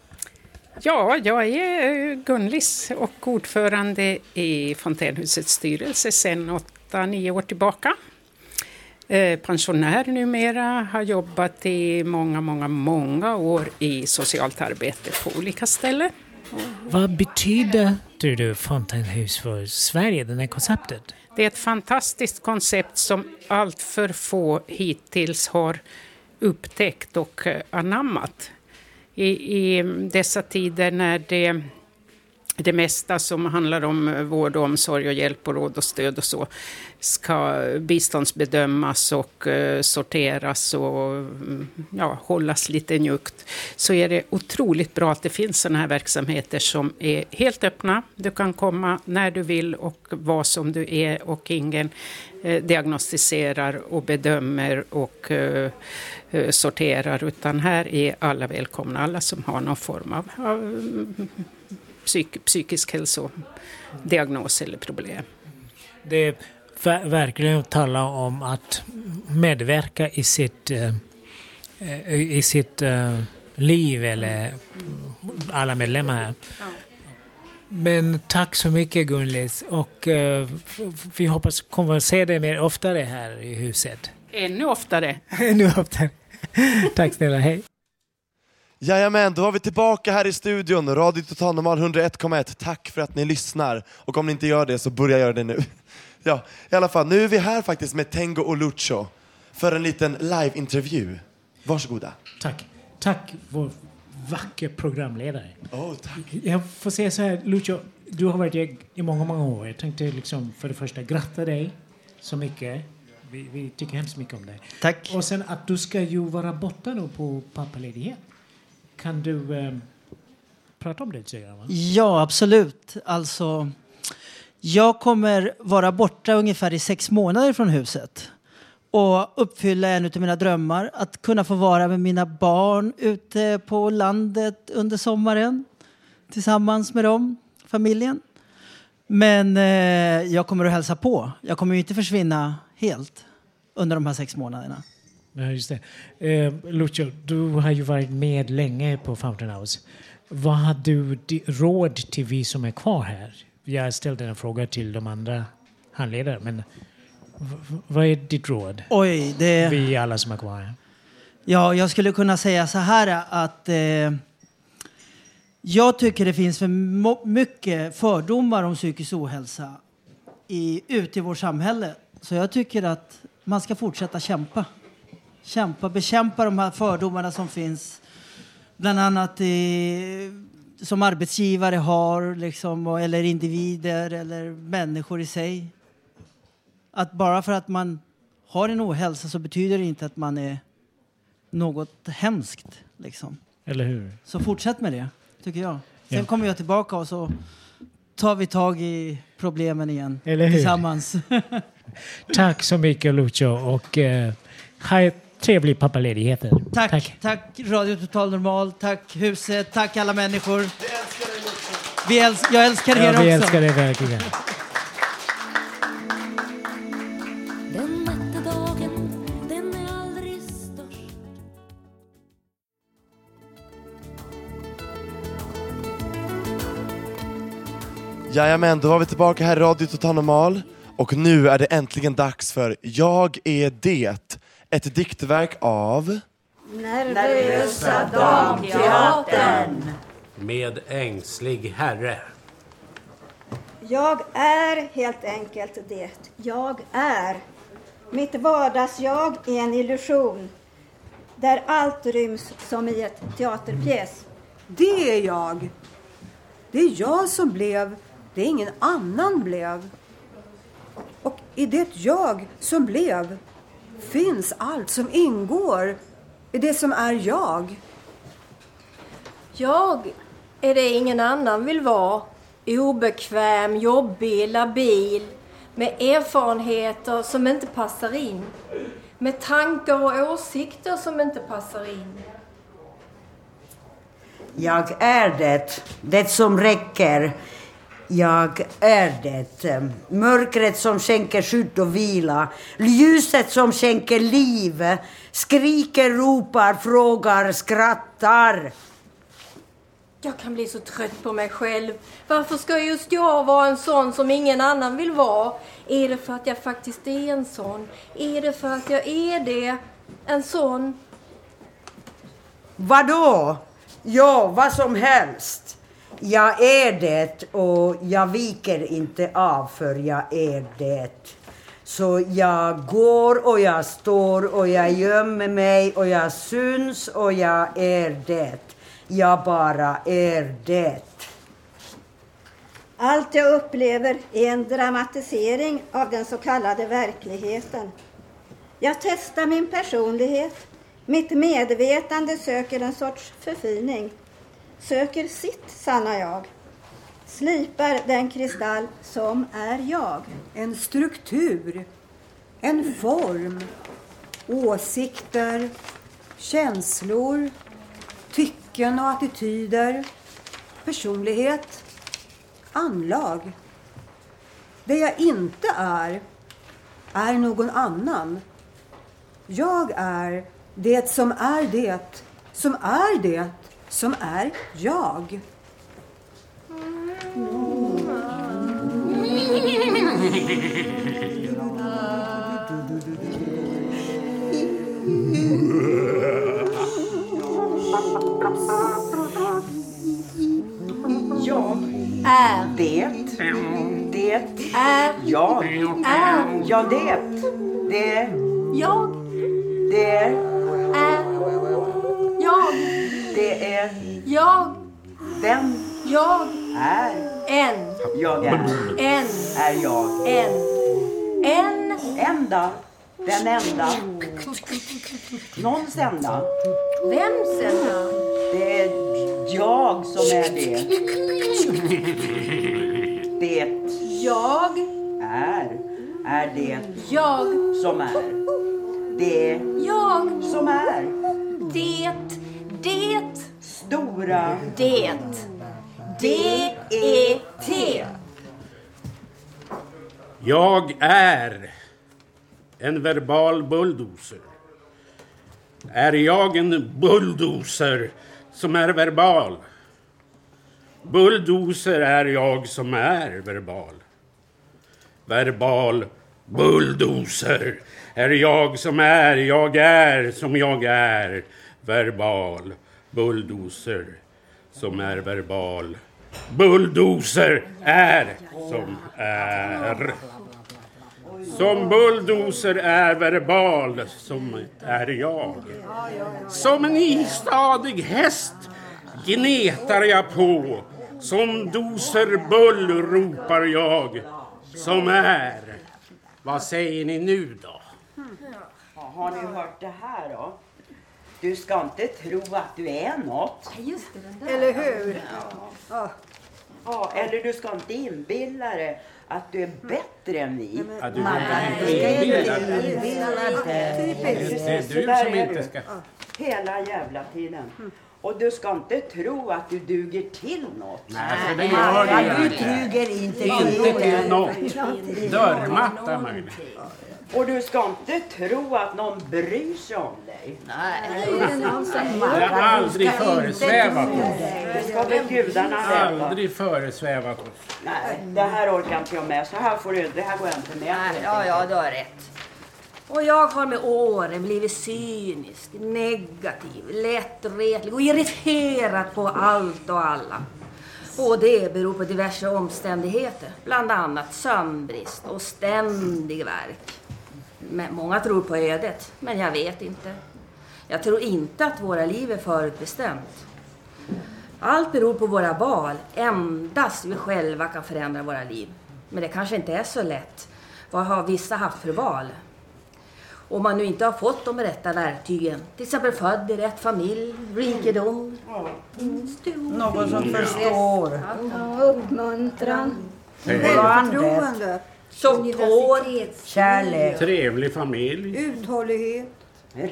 Speaker 13: Ja, jag är eh, Gunlis och ordförande i Fontänhusets styrelse sedan åtta, nio år tillbaka. Eh, Pensionär numera, har jobbat i många, många, många år i socialt arbete på olika ställen.
Speaker 10: Vad betyder tror du Fontänhus för Sverige, det här konceptet?
Speaker 13: Det är ett fantastiskt koncept som allt för få hittills har upptäckt och eh, anammat. I, I dessa tider när det, det mesta som handlar om eh, vård och omsorg och hjälp och råd och stöd och så ska biståndsbedömas och eh, sorteras och mm, ja, hållas lite njukt så är det otroligt bra att det finns sådana här verksamheter som är helt öppna. Du kan komma när du vill och vara som du är och ingen eh, diagnostiserar och bedömer och eh, eh, sorterar utan här är alla välkomna, alla som har någon form av, av mm, psyk, psykisk hälsodiagnos eller problem.
Speaker 10: Det är verkligen att tala om att medverka i sitt, eh, eh, i sitt eh, liv eller alla medlemmar här. Men tack så mycket Gunlis och vi hoppas att se dig mer oftare här i huset.
Speaker 13: Ännu oftare.
Speaker 10: Ännu oftare. tack snälla, hej.
Speaker 3: Jajamän, då var vi tillbaka här i studion, Radio Total Normal 101,1. Tack för att ni lyssnar. Och om ni inte gör det så börja göra det nu. Ja, i alla fall, nu är vi här faktiskt med Tengo och Lucho för en liten live-intervju. Varsågoda.
Speaker 10: Tack. Tack vår vacker programledare.
Speaker 3: Oh, tack.
Speaker 10: Jag får säga så här, Lucio, du har varit i, i många, många år. Jag tänkte liksom för det första gratta dig så mycket. Vi, vi tycker hemskt mycket om dig.
Speaker 11: Tack.
Speaker 10: Och sen att du ska ju vara borta nu på pappaledighet. Kan du eh, prata om det lite grann?
Speaker 11: Ja, absolut. Alltså, jag kommer vara borta ungefär i sex månader från huset och uppfylla en av mina drömmar, att kunna få vara med mina barn ute på landet under sommaren tillsammans med dem, familjen. Men eh, jag kommer att hälsa på. Jag kommer ju inte försvinna helt under de här sex månaderna.
Speaker 10: Ja, just det. Eh, Lucio, du har ju varit med länge på Fountain House. Vad har du råd till vi som är kvar här? Jag ställde en fråga till de andra handledarna, men vad är ditt råd?
Speaker 11: Oj, det...
Speaker 10: Vi alla som är kvar här.
Speaker 11: Ja, jag skulle kunna säga så här att eh, jag tycker det finns för mycket fördomar om psykisk ohälsa i, ute i vårt samhälle. Så jag tycker att man ska fortsätta kämpa. Kämpa, bekämpa de här fördomarna som finns. Bland annat i, som arbetsgivare har, liksom, eller individer eller människor i sig. Att bara för att man har en ohälsa så betyder det inte att man är något hemskt. Liksom.
Speaker 10: Eller hur?
Speaker 11: Så fortsätt med det, tycker jag. Sen
Speaker 10: Ja.
Speaker 11: kommer jag tillbaka och så tar vi tag i problemen igen
Speaker 10: Eller hur?
Speaker 11: tillsammans.
Speaker 10: Tack så mycket Lucio och eh, trevlig pappaledighet.
Speaker 11: tack, tack. Radio Total Normal, tack huset, tack alla människor. Vi äls- jag älskar er
Speaker 10: Ja,
Speaker 11: också.
Speaker 10: vi älskar dig verkligen.
Speaker 3: Jajamän, då var vi tillbaka här i Radio Total Normal och nu är det äntligen dags för Jag är det, ett diktverk av...
Speaker 14: Nervösa Damteatern.
Speaker 15: Med ängslig herre.
Speaker 14: Jag är helt enkelt det jag är. Mitt vardagsjag är en illusion. där allt ryms som i ett teaterpjäs.
Speaker 16: Det är jag. Det är jag som blev det ingen annan blev. Och i det jag som blev finns allt som ingår i det som är jag.
Speaker 17: Jag är det ingen annan vill vara. Obekväm, jobbig, labil. Med erfarenheter som inte passar in. Med tankar och åsikter som inte passar in.
Speaker 18: Jag är det, det som räcker. Jag är det. Mörkret som skänker skydd och vila. Ljuset som skänker liv. Skriker, ropar, frågar, skrattar.
Speaker 17: Jag kan bli så trött på mig själv. Varför ska just jag vara en sån som ingen annan vill vara? Är det för att jag faktiskt är en sån? Är det för att jag är det? En sån?
Speaker 18: Vadå? Ja, vad som helst. Jag är det och jag viker inte av för jag är det. Så jag går och jag står och jag gömmer mig och jag syns och jag är det. Jag bara är det.
Speaker 14: Allt jag upplever är en dramatisering av den så kallade verkligheten. Jag testar min personlighet. Mitt medvetande söker en sorts förfining. Söker sitt sanna jag. Slipar den kristall som är jag.
Speaker 16: En struktur. En form. Åsikter. Känslor. Tycken och attityder. Personlighet. Anlag. Det jag inte är, är någon annan. Jag är det som är det, som är det, som är jag.
Speaker 18: Jag
Speaker 17: är
Speaker 18: det. Det
Speaker 17: är
Speaker 18: jag.
Speaker 17: är
Speaker 18: Ja. Det.
Speaker 17: Är. en
Speaker 18: Är jag.
Speaker 17: en en
Speaker 18: Enda. Den enda. Någons enda.
Speaker 17: Vems enda?
Speaker 18: Det är jag som är det. Det
Speaker 17: Jag
Speaker 18: är. Är det
Speaker 17: jag
Speaker 18: som är. Det
Speaker 17: jag
Speaker 18: som är.
Speaker 17: det det
Speaker 18: Stora.
Speaker 17: det D-E-T
Speaker 15: jag är en verbal bulldozer. Är jag en bulldozer som är verbal? Bulldozer är jag som är verbal. Verbal bulldozer är jag som är, jag är som jag är. Verbal bulldozer som är verbal. Bulldozer är som är. Som bulldozer är verbal, som är jag. Som en istadig häst gnetar jag på. Som doser bull ropar jag, som är. Vad säger ni nu då?
Speaker 18: Har ni hört det här då? Du ska inte tro att du är något.
Speaker 16: Eller hur?
Speaker 18: Ja. Ja, eller du ska inte inbilla dig att du är bättre än vi.
Speaker 15: Ja, du kommer inte inbilla dig. Det är du som
Speaker 18: är
Speaker 15: inte
Speaker 18: du.
Speaker 15: ska-
Speaker 18: Hela jävla tiden. Och du ska inte tro att du duger till något.
Speaker 15: Nej, för det gör du
Speaker 18: Ja,
Speaker 15: ju
Speaker 18: du
Speaker 15: inte.
Speaker 18: duger inte
Speaker 15: Inte till något. Dörrmatta möjligen.
Speaker 18: Och du ska inte tro att någon bryr sig om dig.
Speaker 17: Nej.
Speaker 15: Det har aldrig föresvävat oss.
Speaker 18: Det ska väl gudarna veta.
Speaker 15: Aldrig föresvävat oss.
Speaker 18: Nej, det här orkar inte jag med. Så här får du, det här går jag inte med på.
Speaker 17: Ja, ja, du har rätt. Och jag har med åren blivit cynisk, negativ, lättretlig och irriterad på allt och alla. Och det beror på diverse omständigheter, bland annat sömnbrist och ständig värk. Men många tror på ödet, men jag vet inte. Jag tror inte att våra liv är förutbestämt. Allt beror på våra val. Endast vi själva kan förändra våra liv. Men det kanske inte är så lätt. Vad har vissa haft för val? Om man nu inte har fått de rätta verktygen, till exempel född i rätt familj, rikedom,
Speaker 18: Någon som förstår.
Speaker 14: Ja, uppmuntran.
Speaker 16: Förtroende.
Speaker 17: Tjockt hår,
Speaker 18: Kärlek.
Speaker 15: Trevlig familj.
Speaker 16: Uthållighet.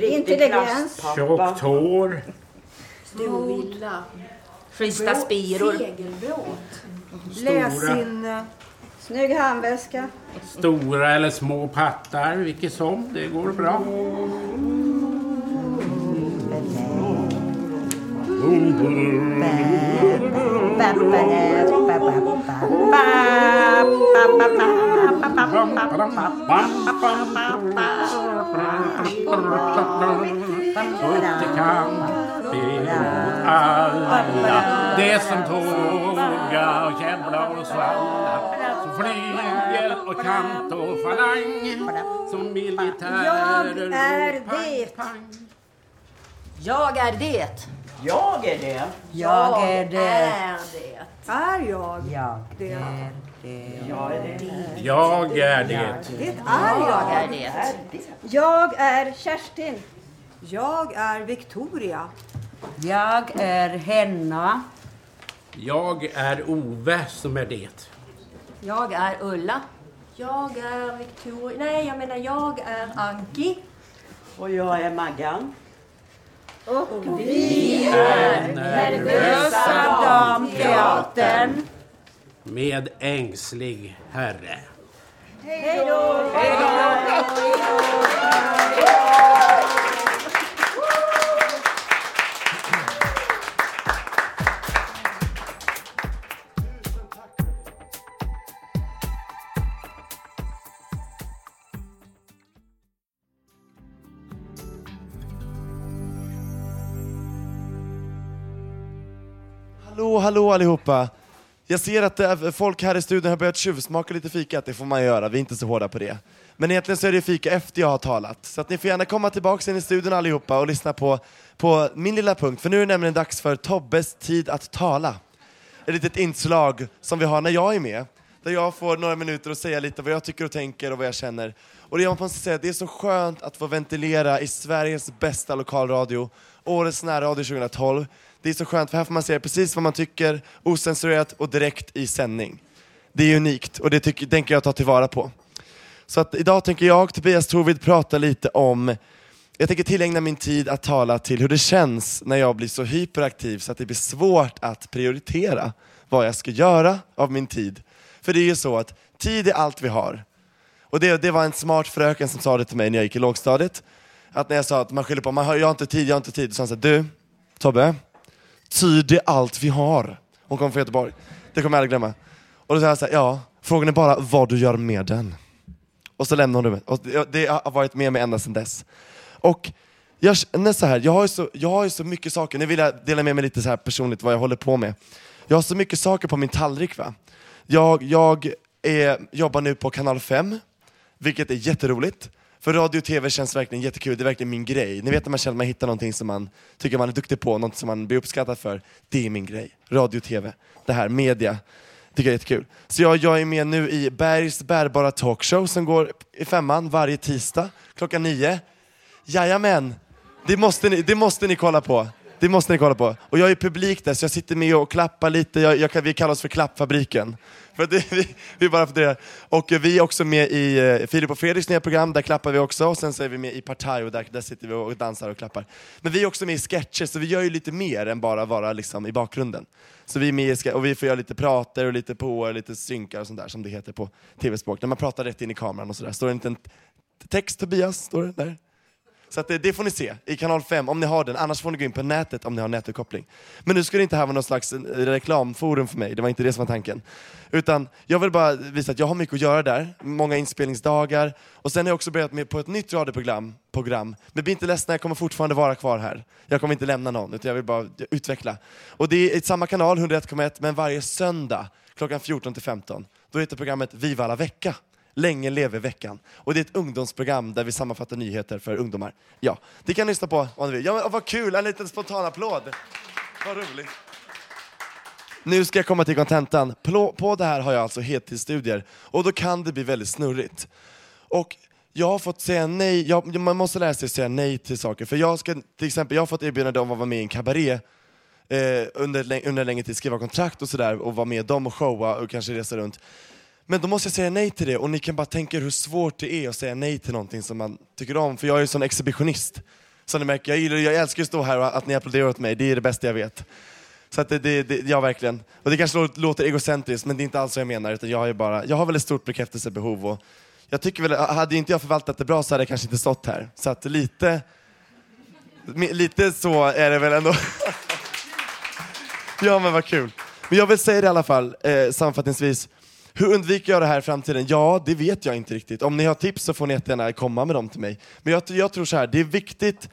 Speaker 14: Intelligens.
Speaker 15: Tjockt hår.
Speaker 17: stor villa, schyssta spiror.
Speaker 16: Lässinne.
Speaker 14: Snygg handväska.
Speaker 15: Stora eller små pattar, vilket som. Det går bra. Upp kamp emot alla Det som tåga och käbbla och svalla Som flygel och kant och falang Som militärer
Speaker 14: Jag är
Speaker 15: och pang.
Speaker 17: Jag är det.
Speaker 18: Jag är det. Jag är det.
Speaker 17: är det.
Speaker 16: Är jag
Speaker 18: Jag
Speaker 16: det?
Speaker 18: Jag är det.
Speaker 15: Jag är det.
Speaker 16: Det är
Speaker 17: Jag
Speaker 16: jag.
Speaker 17: är det.
Speaker 14: Jag är Kerstin.
Speaker 16: Jag är Victoria.
Speaker 18: Jag är Henna.
Speaker 15: Jag är Ove som är det.
Speaker 17: Jag är Ulla.
Speaker 19: Jag är Victoria. Nej, jag menar jag är Anki.
Speaker 18: Och jag är Maggan.
Speaker 14: Och
Speaker 17: Vi
Speaker 15: är
Speaker 18: nervösa damteatern.
Speaker 15: Med ängslig herre.
Speaker 14: Hej då!
Speaker 3: Hallå, hallå allihopa! Jag ser att eh, folk här i studion har börjat tjuvsmaka lite fika, det får man göra, vi är inte så hårda på det. Men egentligen så är det fika efter jag har talat, så att ni får gärna komma tillbaka in i studion allihopa och lyssna på, på min lilla punkt, för nu är det nämligen dags för Tobbes tid att tala. Ett litet inslag som vi har när jag är med, där jag får några minuter att säga lite vad jag tycker och tänker och vad jag känner. Och det jag måste säga, det är så skönt att få ventilera i Sveriges bästa lokalradio, årets närradio 2012. Det är så skönt för här får man säga precis vad man tycker, osensurerat och direkt i sändning. Det är unikt och det tycker, tänker jag ta tillvara på. Så att idag tänker jag, Tobias Torvid, prata lite om jag tänker tillägna min tid att tala till hur det känns när jag blir så hyperaktiv så att det blir svårt att prioritera vad jag ska göra av min tid. För det är ju så att tid är allt vi har. Och det, det var en smart fröken som sa det till mig när jag gick i lågstadiet. Att när jag sa att man skyller på man har, jag har inte tid, jag har inte tid. Så sa han så här, du Tobbe, tid är allt vi har. Hon kom från Göteborg. Det kommer jag aldrig glömma. Och då sa jag så här, ja, frågan är bara vad du gör med den. Och så lämnade hon rummet. Och det- det har varit med mig ända sedan dess. Och jag känner så här, jag har ju så, jag har ju så mycket saker, nu vill jag dela med mig lite så här personligt vad jag håller på med. Jag har så mycket saker på min tallrik va. Jag, jag är, jobbar nu på kanal 5, vilket är jätteroligt. För radio och tv känns verkligen jättekul, det är verkligen min grej. Ni vet när man känner att man hittar någonting som man tycker man är duktig på, något som man blir uppskattad för. Det är min grej. Radio och tv, det här, media. Tycker jag är jättekul. Så jag, jag är med nu i Bergs bärbara talkshow som går i femman varje tisdag klockan nio. Jajamän, det måste ni, det måste ni kolla på. Det måste ni kolla på. Och jag är publik där så jag sitter med och klappar lite, jag, jag, vi kallar oss för Klappfabriken. För det, vi, vi bara för det. Och vi är också med i eh, Filip och Fredriks nya program, där klappar vi också. Och sen så är vi med i Partaj och där, där sitter vi och dansar och klappar. Men vi är också med i sketcher, så vi gör ju lite mer än bara vara liksom i bakgrunden. Så vi är med i och vi får göra lite prater och lite på och lite synkar och sånt där som det heter på tv-språk. När man pratar rätt in i kameran och sådär. Står det en liten text Tobias, står det där? Så att det, det får ni se i kanal 5 om ni har den, annars får ni gå in på nätet om ni har nätuppkoppling. Men nu ska det inte här vara någon slags eh, reklamforum för mig, det var inte det som var tanken. Utan jag vill bara visa att jag har mycket att göra där, många inspelningsdagar. Och sen har jag också börjat med på ett nytt radioprogram, program. Men bli inte ledsna, jag kommer fortfarande vara kvar här. Jag kommer inte lämna någon, utan jag vill bara utveckla. Och det är i samma kanal, 101,1, men varje söndag klockan 14 till 15. Då heter programmet Viva alla vecka. Länge leve veckan. Och det är ett ungdomsprogram där vi sammanfattar nyheter för ungdomar. Ja, det kan ni lyssna på om ni vill. Ja, men, vad kul, en liten spontan applåd. Vad roligt. Nu ska jag komma till kontentan. På, det här har jag alltså heltidsstudier och då kan det bli väldigt snurrigt. Och jag har fått säga nej, jag, man måste lära sig säga nej till saker. För jag ska, till exempel, jag har fått erbjudande om att vara med i en kabaré eh, under, under längre tid, skriva kontrakt och sådär och vara med dem och showa och kanske resa runt. Men då måste jag säga nej till det och ni kan bara tänka er hur svårt det är att säga nej till någonting som man tycker om. För jag är ju sån exhibitionist. Så ni märker, jag, gillar, jag älskar att stå här och att ni applåderar åt mig, det är det bästa jag vet. Så att det, det, det, ja verkligen. Och det kanske låter, egocentriskt men det är inte alls vad jag menar. Utan jag, är bara, jag har väldigt stort bekräftelsebehov och jag tycker väl, hade inte jag förvaltat det bra så hade jag kanske inte stått här. Så att lite, lite så är det väl ändå. ja men vad kul. Men jag vill säga det i alla fall, eh, sammanfattningsvis. Hur undviker jag det här i framtiden? Ja, det vet jag inte riktigt. Om ni har tips så får ni jättegärna komma med dem till mig. Men jag, jag tror så här, det är viktigt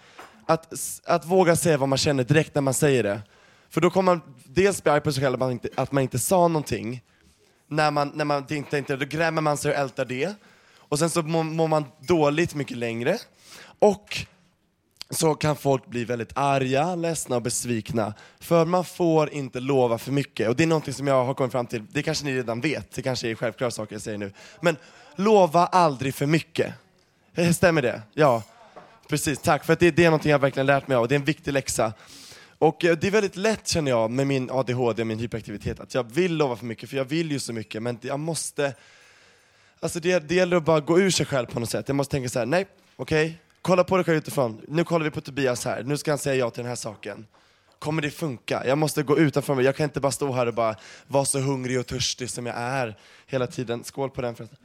Speaker 3: att, att våga säga vad man känner direkt när man säger det. För då kommer man dels bli arg på sig själv att man inte, att man inte sa någonting. När man, när man inte, inte, då grämer man sig och ältar det. Och sen så mår, mår man dåligt mycket längre. Och så kan folk bli väldigt arga, ledsna och besvikna. För man får inte lova för mycket. Och det är någonting som jag har kommit fram till, det kanske ni redan vet, det kanske är självklara saker jag säger nu. Men lova aldrig för mycket. Eh, stämmer det? Ja, precis. Tack, för det, det är någonting jag verkligen lärt mig av. Det är en viktig läxa. Och eh, det är väldigt lätt känner jag med min ADHD och min hyperaktivitet att jag vill lova för mycket, för jag vill ju så mycket, men jag måste... Alltså det, det gäller att bara gå ur sig själv på något sätt. Jag måste tänka så här: nej, okej, kolla på dig själv utifrån. Nu kollar vi på Tobias här, nu ska han säga ja till den här saken. Kommer det funka? Jag måste gå utanför mig, jag kan inte bara stå här och bara vara så hungrig och törstig som jag är hela tiden. Skål på den förresten.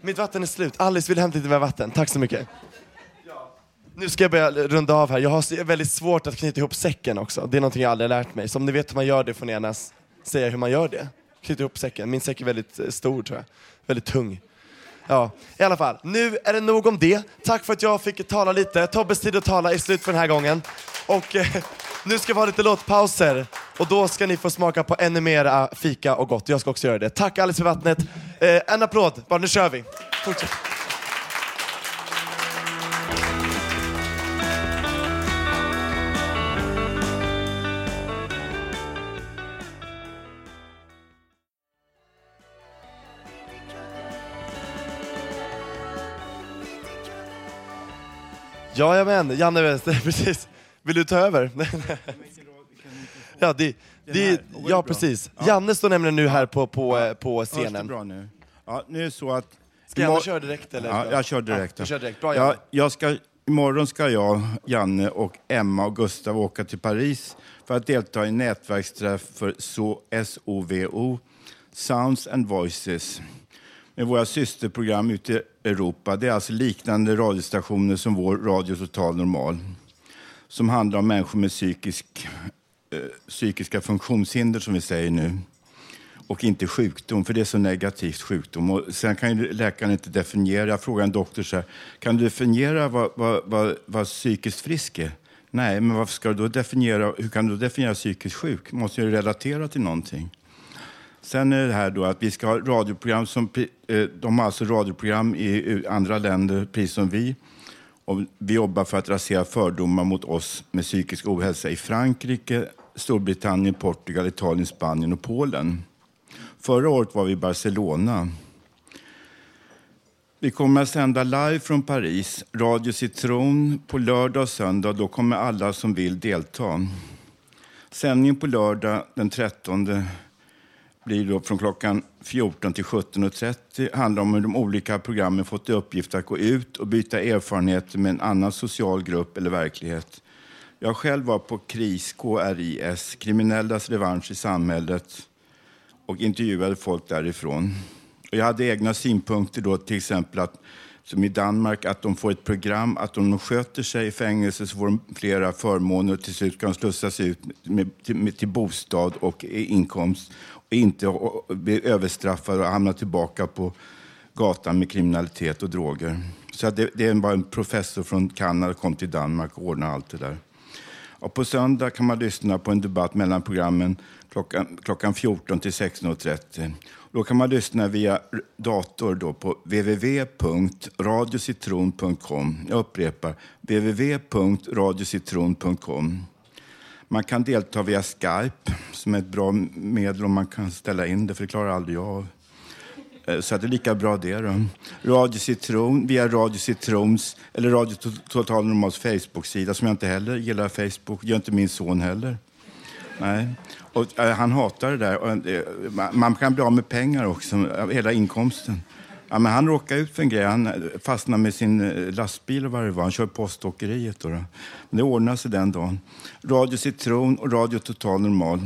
Speaker 3: Mitt vatten är slut. Alice vill hämta lite mer vatten. Tack så mycket. Nu ska jag börja runda av här. Jag har väldigt svårt att knyta ihop säcken också. Det är någonting jag aldrig har lärt mig. Så om ni vet hur man gör det får ni gärna säga hur man gör det. Knyta ihop säcken. Min säck är väldigt eh, stor tror jag. Väldigt tung. Ja, i alla fall. Nu är det nog om det. Tack för att jag fick tala lite. Tobbes tid att tala är slut för den här gången. Och eh, nu ska vi ha lite låtpauser. Och då ska ni få smaka på ännu mera fika och gott. Jag ska också göra det. Tack Alice för vattnet. Eh, en applåd. Bara nu kör vi. Fortsätt. Jajamän, Janne Wester, precis. Vill du ta över? ja, det, det, ja, precis. Janne står nämligen nu här på, på, eh, på scenen.
Speaker 2: bra nu? Ja, nu är det så att...
Speaker 3: Ska Janne köra direkt, eller?
Speaker 2: Ja, jag kör direkt.
Speaker 3: Ja, du kör direkt. Bra, Janne.
Speaker 2: ja, jag ska, imorgon ska jag, Janne och Emma och Gustav åka till Paris för att delta i nätverksträff för SO, SOVO, Sounds and Voices, med våra systerprogram ute i Europa. Det är alltså liknande radiostationer som vår Radio Total Normal, som handlar om människor med psykisk, eh, psykiska funktionshinder, som vi säger nu och inte sjukdom, för det är så negativt sjukdom. Och sen kan ju läkaren inte definiera. Jag frågade en doktor så här, kan du definiera vad, vad, vad, vad psykiskt frisk är? Nej, men varför ska du då definiera, hur kan du då definiera psykiskt sjuk? måste ju relatera till någonting. Sen är det här då att vi ska ha radioprogram som, eh, de har alltså radioprogram i andra länder, precis som vi. Och vi jobbar för att rasera fördomar mot oss med psykisk ohälsa i Frankrike, Storbritannien, Portugal, Italien, Spanien och Polen. Förra året var vi i Barcelona. Vi kommer att sända live från Paris, Radio Citron, på lördag och söndag. Då kommer alla som vill delta. Sändningen på lördag den 13 blir då från klockan 14 till 17.30. handlar om hur de olika programmen fått i uppgift att gå ut och byta erfarenheter med en annan social grupp eller verklighet. Jag själv var på KRIS, KRIS, Kriminellas revansch i samhället och intervjuade folk därifrån. Och jag hade egna synpunkter då, till exempel att som i Danmark, att de får ett program, att om de sköter sig i fängelse så får de flera förmåner och till slut kan de slussas ut med, till, med, till bostad och inkomst inte bli överstraffade och hamna tillbaka på gatan med kriminalitet och droger. Så det, det är bara en professor från Kanada kom till Danmark och ordnade allt det där. Och på söndag kan man lyssna på en debatt mellan programmen klockan, klockan 14 till 16.30. Då kan man lyssna via dator då på www.radiocitron.com. Jag upprepar, www.radiocitron.com. Man kan delta via Skype, som är ett bra medel om man kan ställa in det, för det klarar aldrig jag av. Eh, så att det är lika bra det då. Radio Citron, via Radio Citrons eller Radio Total Normals Facebook-sida som jag inte heller gillar Facebook. gör inte min son heller. Nej. Och, eh, han hatar det där. Och, eh, man- kan bli av med pengar också, hela inkomsten. Ja, men han råkade ut för en grej. Han fastnade med sin eh, lastbil och vad det var. Han kör poståkeriet. Då, då. Men det ordnade sig den dagen. Radio Citron och Radio Total Normal.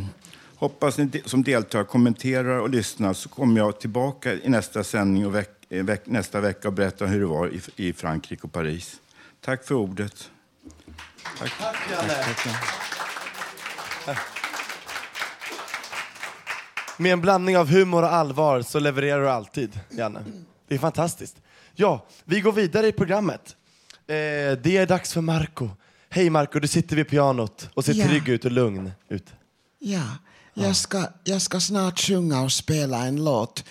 Speaker 2: Hoppas ni som deltar kommenterar och lyssnar så kommer jag tillbaka i nästa sändning och veck, eh, veck, nästa vecka och berätta hur det var i, i Frankrike och Paris. Tack för ordet. Tack.
Speaker 20: Janne.
Speaker 2: tack, tack.
Speaker 20: Med en blandning av humor och allvar så levererar du alltid, Janne. Det är fantastiskt. Ja, vi går vidare i programmet. Eh, det är dags för Marco. Hej Marco, du sitter vid pianot och ser
Speaker 8: Ja.
Speaker 20: trygg ut och lugn ut.
Speaker 8: Ja, jag ska, jag ska snart sjunga och spela en låt.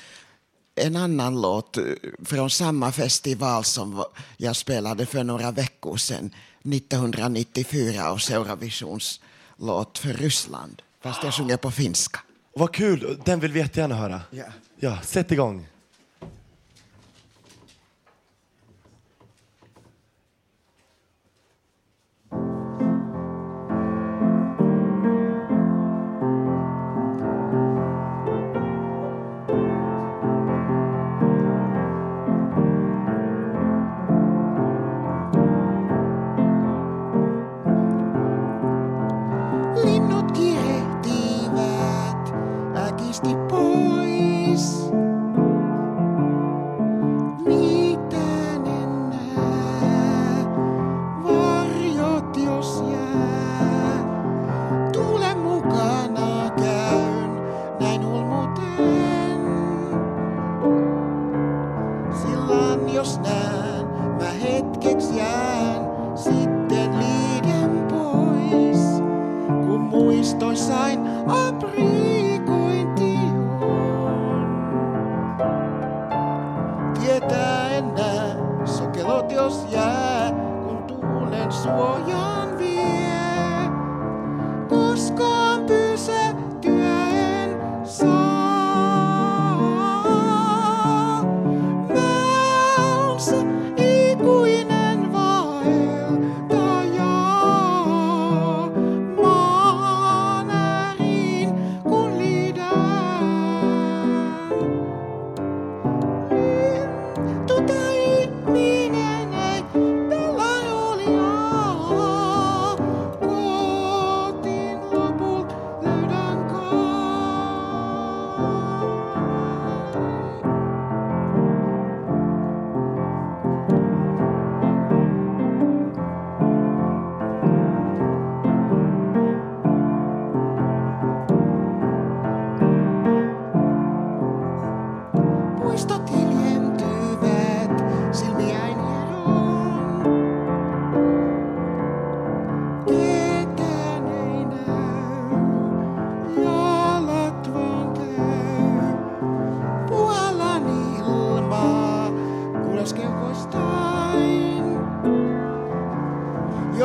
Speaker 8: En annan låt eh, från samma festival som jag spelade för några veckor sedan. 1994 års Eurovisionslåt för Ryssland. Fast jag sjunger på finska.
Speaker 20: Vad kul, den vill vi jättegärna höra.
Speaker 8: Ja.
Speaker 20: Ja, sätt igång.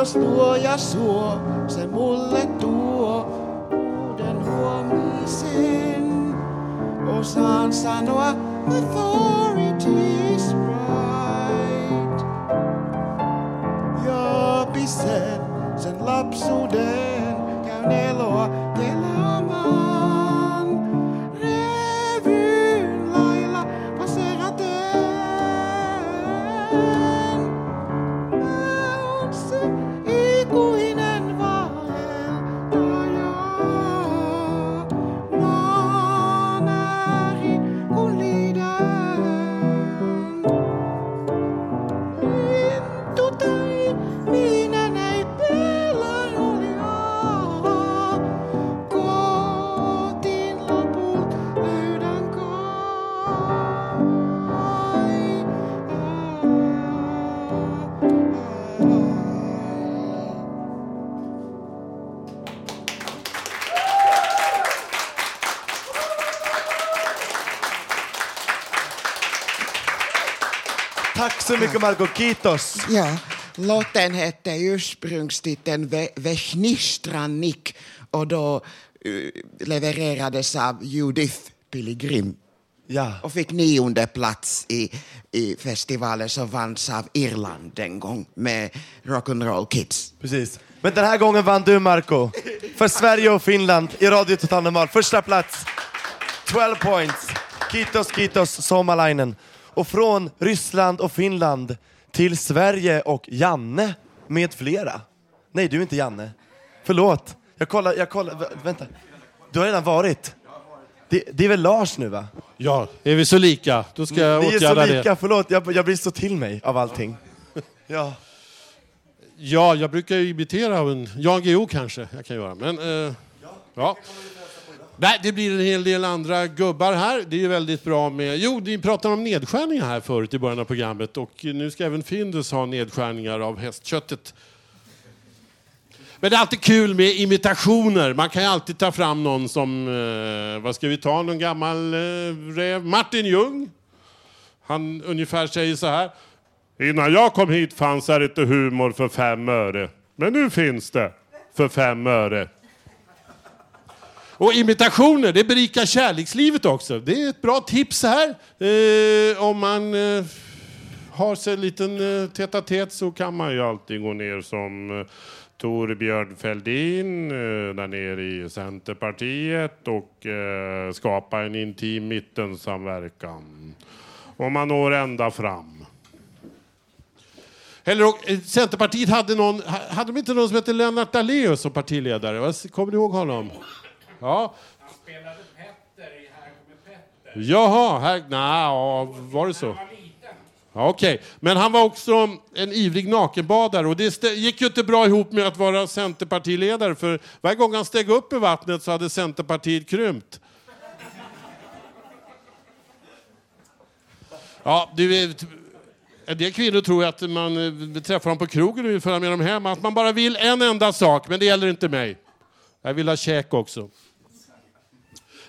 Speaker 8: Jos luoja suo, se mulle tuo uuden huomisen. Osaan sanoa authorities right. Ja pisen sen lapsuuden
Speaker 3: mycket Marco. Kitos.
Speaker 20: Ja, låten hette ursprungstiteln Ve- Vesnistranik och då levererades av Judith Pilgrim.
Speaker 3: Ja.
Speaker 20: Och fick nionde plats i, i festivalen som vanns av Irland en gång med Rock'n'Roll Kids.
Speaker 3: Precis. Men den här gången vann du Marco. För Sverige och Finland i Radio Total Normal. Första plats. 12 points. Kitos, Kitos, Somalainen. Och från Ryssland och Finland till Sverige och Janne med flera. Nej, du är inte Janne. Förlåt. Jag kollar, jag kollar, vä- vänta. Du har redan varit. Det, det är väl Lars nu va?
Speaker 21: Ja, är vi så lika? Då ska jag
Speaker 3: Ni är så
Speaker 21: åtgärda
Speaker 3: lika,
Speaker 21: det.
Speaker 3: förlåt. Jag, jag blir så till mig av allting. Ja.
Speaker 21: Ja, jag brukar ju imitera en Jan Guillou kanske jag kan göra. Men, eh, ja. Nej, det blir en hel del andra gubbar här. Det är ju väldigt bra med... Jo, ni pratade om nedskärningar här förut i början av programmet och nu ska även Findus ha nedskärningar av hästköttet. Men det är alltid kul med imitationer. Man kan ju alltid ta fram någon som... Eh, vad ska vi ta? Någon gammal eh, räv? Martin Ljung. Han ungefär säger så här. Innan jag kom hit fanns här inte humor för fem öre. Men nu finns det för fem öre. Och imitationer, det berikar kärlekslivet också. Det är ett bra tips här. Eh, om man eh, har sig en liten eh, tät så kan man ju alltid gå ner som eh, Torbjörn Fälldin eh, där nere i Centerpartiet och eh, skapa en intim mittensamverkan. Och man når ända fram. Eller, eh, Centerpartiet hade någon, hade de inte någon som hette Lennart Daléus som partiledare? Kommer ni ihåg honom? Ja. Jaha, här, nej, ja, var det så? Ja, Okej, men han var också en ivrig nakenbadare och det gick ju inte bra ihop med att vara Centerpartiledare för varje gång han steg upp i vattnet så hade Centerpartiet krympt. Ja, du en del kvinnor tror att man eh, träffar dem på krogen och vill följa med dem hem, att man bara vill en enda sak, men det gäller inte mig. Jag vill ha käk också.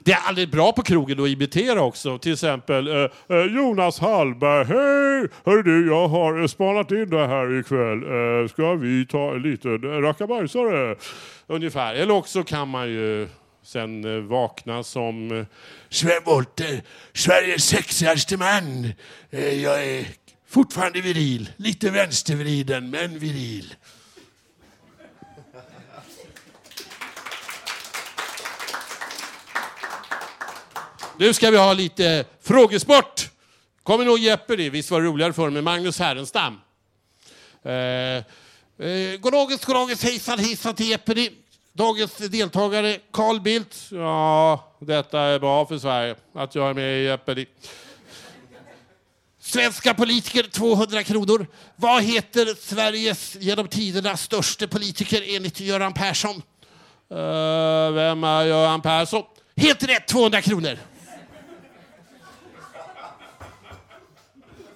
Speaker 21: Det är aldrig bra på krogen att imitera också. Till exempel eh, eh Jonas Hallberg. Hej! Hör du, jag har eh, spanat in det här ikväll. Eh, ska vi ta en liten eh, rackabajsare? Ungefär. Eller också kan man ju sen vakna som Sven Wollter, Sveriges sexigaste man. Eh, jag är fortfarande viril. Lite vänstervriden, men viril. Nu ska vi ha lite frågesport. Kommer nog Jeppe det? Visst var det roligare förr med Magnus Härenstam? Eh, eh, Goddagens, goddagens, hejsan, hejsan till Jeopardy. Dagens deltagare, Carl Bildt. Ja, detta är bra för Sverige, att jag är med i Jeopardy. Svenska politiker, 200 kronor. Vad heter Sveriges genom tiderna största politiker enligt Göran Persson? Uh, vem är Göran Persson? Helt rätt, 200 kronor.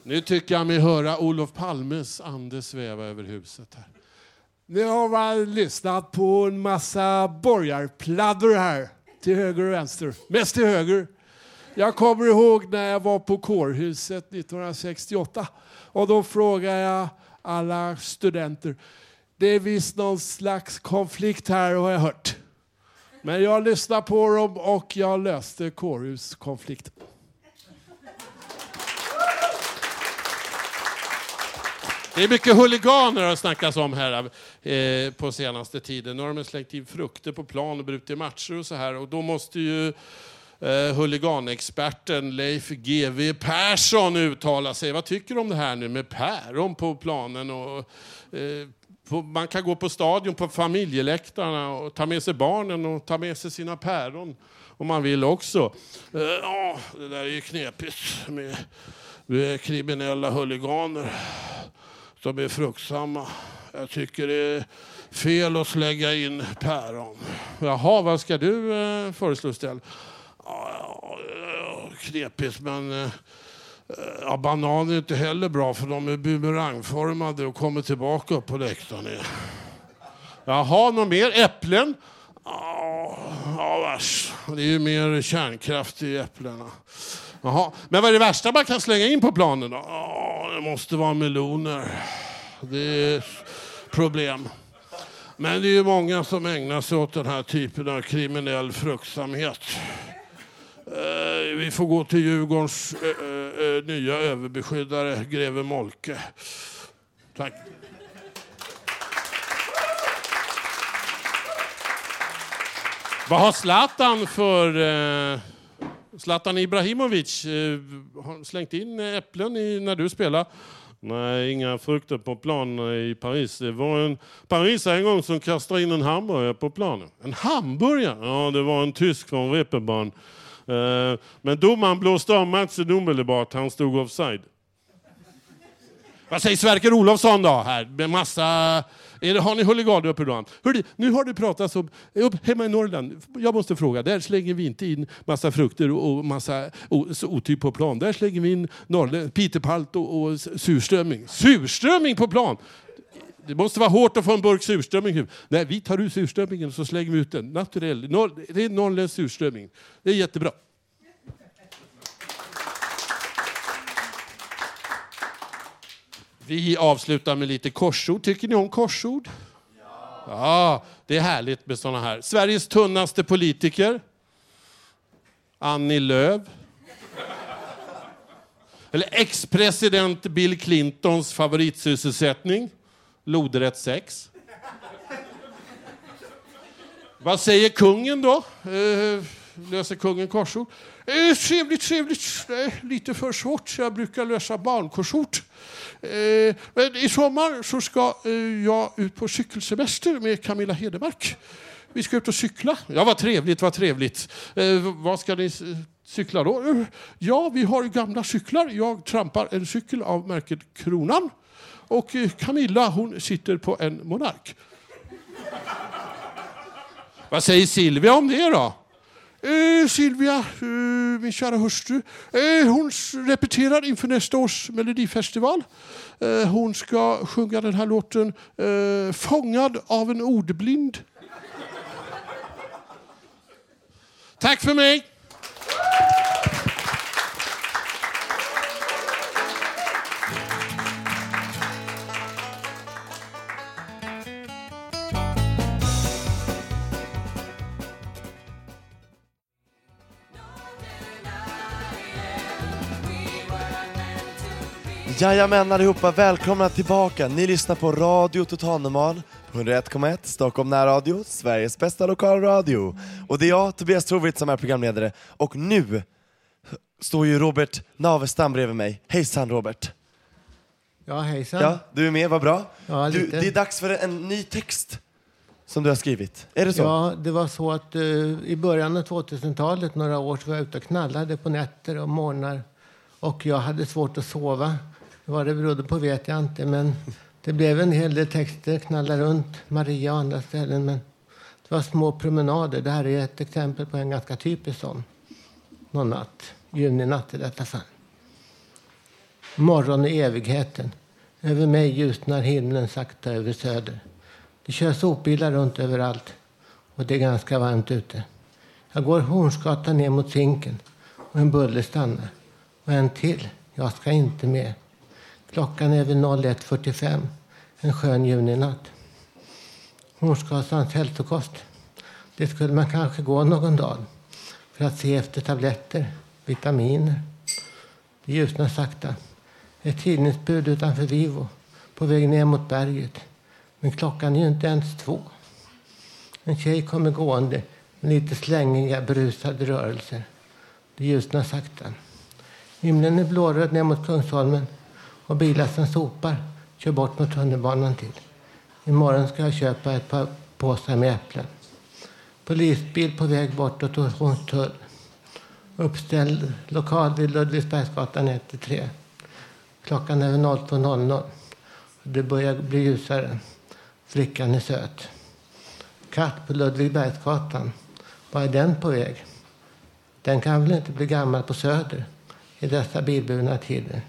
Speaker 21: Nu tycker jag mig höra Olof Palmes ande sväva över huset här. Nu har man lyssnat på en massa borgarpladder här, till höger och vänster. Mest till höger. Jag kommer ihåg när jag var på kårhuset 1968 och då frågade jag alla studenter. Det är visst någon slags konflikt här har jag hört. Men jag lyssnade på dem och jag löste kårhuskonflikten. Det är mycket huliganer har snackats om här eh, på senaste tiden. Nu har de slängt in frukter på plan och brutit matcher och så här. Och då måste ju eh, huliganexperten Leif GW Persson uttala sig. Vad tycker du om det här nu med päron på planen? Och, eh, på, man kan gå på stadion på familjeläktarna och ta med sig barnen och ta med sig sina päron om man vill också. Eh, Ja, det där är ju knepigt med, med kriminella huliganer som är fruktsamma. Jag tycker det är fel att slänga in päron. Jaha, vad ska du eh, föreslå istället? Ja, knepigt, men eh, ja, bananer är inte heller bra för de är bumerangformade och kommer tillbaka upp på läktaren. igen. Jaha, något mer? Äpplen? Ja, ja vars. Det är ju mer kärnkraft i äpplena. Jaha. Men vad är det värsta man kan slänga in på planen då? Oh, det måste vara meloner. Det är problem. Men det är ju många som ägnar sig åt den här typen av kriminell fruktsamhet. Eh, vi får gå till Djurgårdens eh, eh, eh nya överbeskyddare, greve Molke. Tack. Vad har Zlatan för... Eh, Zlatan Ibrahimovic eh, har slängt in äpplen i, när du spelar. Nej, inga frukter på plan i Paris. Det var en Paris en gång som kastade in en hamburgare på planen. En hamburgare? Ja, det var en tysk från Reeperbahn. Eh, men domaren blåste av matchen omedelbart. Han stod offside. Vad säger Sverker Olofsson då? Här med massa... Är det, har ni huliganer uppe då? Hörde, nu har det pratats om... Upp, hemma i Norrland, jag måste fråga, där slänger vi inte in massa frukter och massa otyg på plan. Där slänger vi in norrland, pitepalt och, och surströmming. Surströmming på plan! Det måste vara hårt att få en burk surströmming. Nej, vi tar ut surströmmingen och så slänger vi ut den. Naturell. Det är norrländsk surströmming. Det är jättebra. Vi avslutar med lite korsord. Tycker ni om korsord? Ja. ja det är härligt med såna här. Sveriges tunnaste politiker. Annie Lööf. Eller ex-president Bill Clintons favoritsysselsättning. Lodrätt sex. Vad säger kungen då? Eh, löser kungen korsord? Eh, trevligt, trevligt. Eh, lite för svårt, så jag brukar lösa barnkorsord. Eh, men i sommar så ska eh, jag ut på cykelsemester med Camilla Hedemark. Vi ska ut och cykla. Ja, vad trevligt, vad trevligt. Eh, vad ska ni cykla då? Eh, ja, vi har gamla cyklar. Jag trampar en cykel av märket Kronan. Och eh, Camilla, hon sitter på en Monark. vad säger Silvia om det då? Eh, Silvia, eh, min kära hustru, eh, hon repeterar inför nästa års melodifestival. Eh, hon ska sjunga den här låten eh, Fångad av en ordblind. Tack för mig!
Speaker 3: Jajamän allihopa, välkomna tillbaka. Ni lyssnar på Radio Total Normal på 101,1 Stockholm närradio, Sveriges bästa lokalradio. Och det är jag, Tobias Trovitt, som är programledare. Och nu står ju Robert Navestam bredvid mig. Hejsan Robert!
Speaker 22: Ja, hejsan.
Speaker 3: Ja, du är med, vad bra.
Speaker 22: Ja,
Speaker 3: du,
Speaker 22: lite.
Speaker 3: det är dags för en ny text som du har skrivit. Är det så?
Speaker 22: Ja, det var så att eh, i början av 2000-talet, några år, så var jag ute och knallade på nätter och morgnar. Och jag hade svårt att sova. Vad det berodde på vet jag inte, men det blev en hel del texter, knalla runt Maria och andra ställen. Men det var små promenader. Det här är ett exempel på en ganska typisk sån. Någon natt, juninatt i detta fall. Morgon i evigheten. Över mig ljusnar himlen sakta över söder. Det kör sopbilar runt överallt och det är ganska varmt ute. Jag går Hornsgatan ner mot Zinken och en bulle stannar. Och en till. Jag ska inte med. Klockan är vid 01.45 en skön juninatt. Hornsgatans hälsokost. Det skulle man kanske gå någon dag för att se efter tabletter, vitaminer. Det ljusnar sakta. Ett tidningsbud utanför Vivo på väg ner mot berget. Men klockan är ju inte ens två. En tjej kommer gående med lite slängiga, brusade rörelser. Det ljusnar sakta. Himlen är blåröd ner mot Kungsholmen och bilar som sopar kör bort mot tunnelbanan till. Imorgon ska jag köpa ett par påsar med äpplen. Polisbil på väg bortåt Hornstull. Uppställd lokal vid Ludvigsbergsgatan 1-3. Klockan är 02.00. Det börjar bli ljusare. Flickan är söt. Katt på Ludvigsbergsgatan. Var är den på väg? Den kan väl inte bli gammal på Söder i dessa bilburna tider.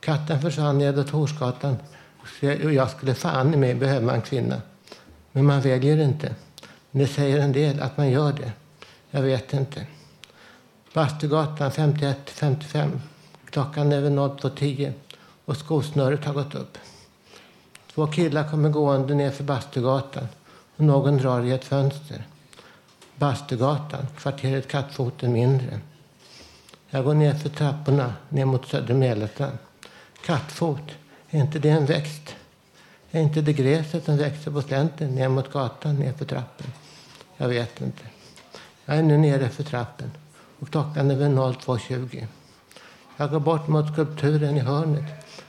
Speaker 22: Katten försvann nedåt Torsgatan och jag skulle fan i mig behöva en kvinna. Men man väljer inte. Det säger en del att man gör det. Jag vet inte. Bastugatan 51-55. Klockan är över 02.10 och skosnöret har gått upp. Två killar kommer gående ner för Bastugatan och någon drar i ett fönster. Bastugatan, kvarteret Kattfoten mindre. Jag går ner för trapporna ner mot Södra Mälarstrand. Kattfot, är inte det en växt? Är inte det gräset som växer på slänten ner mot gatan ner för trappen? Jag vet inte. Jag är nu nere för trappen och klockan är väl 02.20. Jag går bort mot skulpturen i hörnet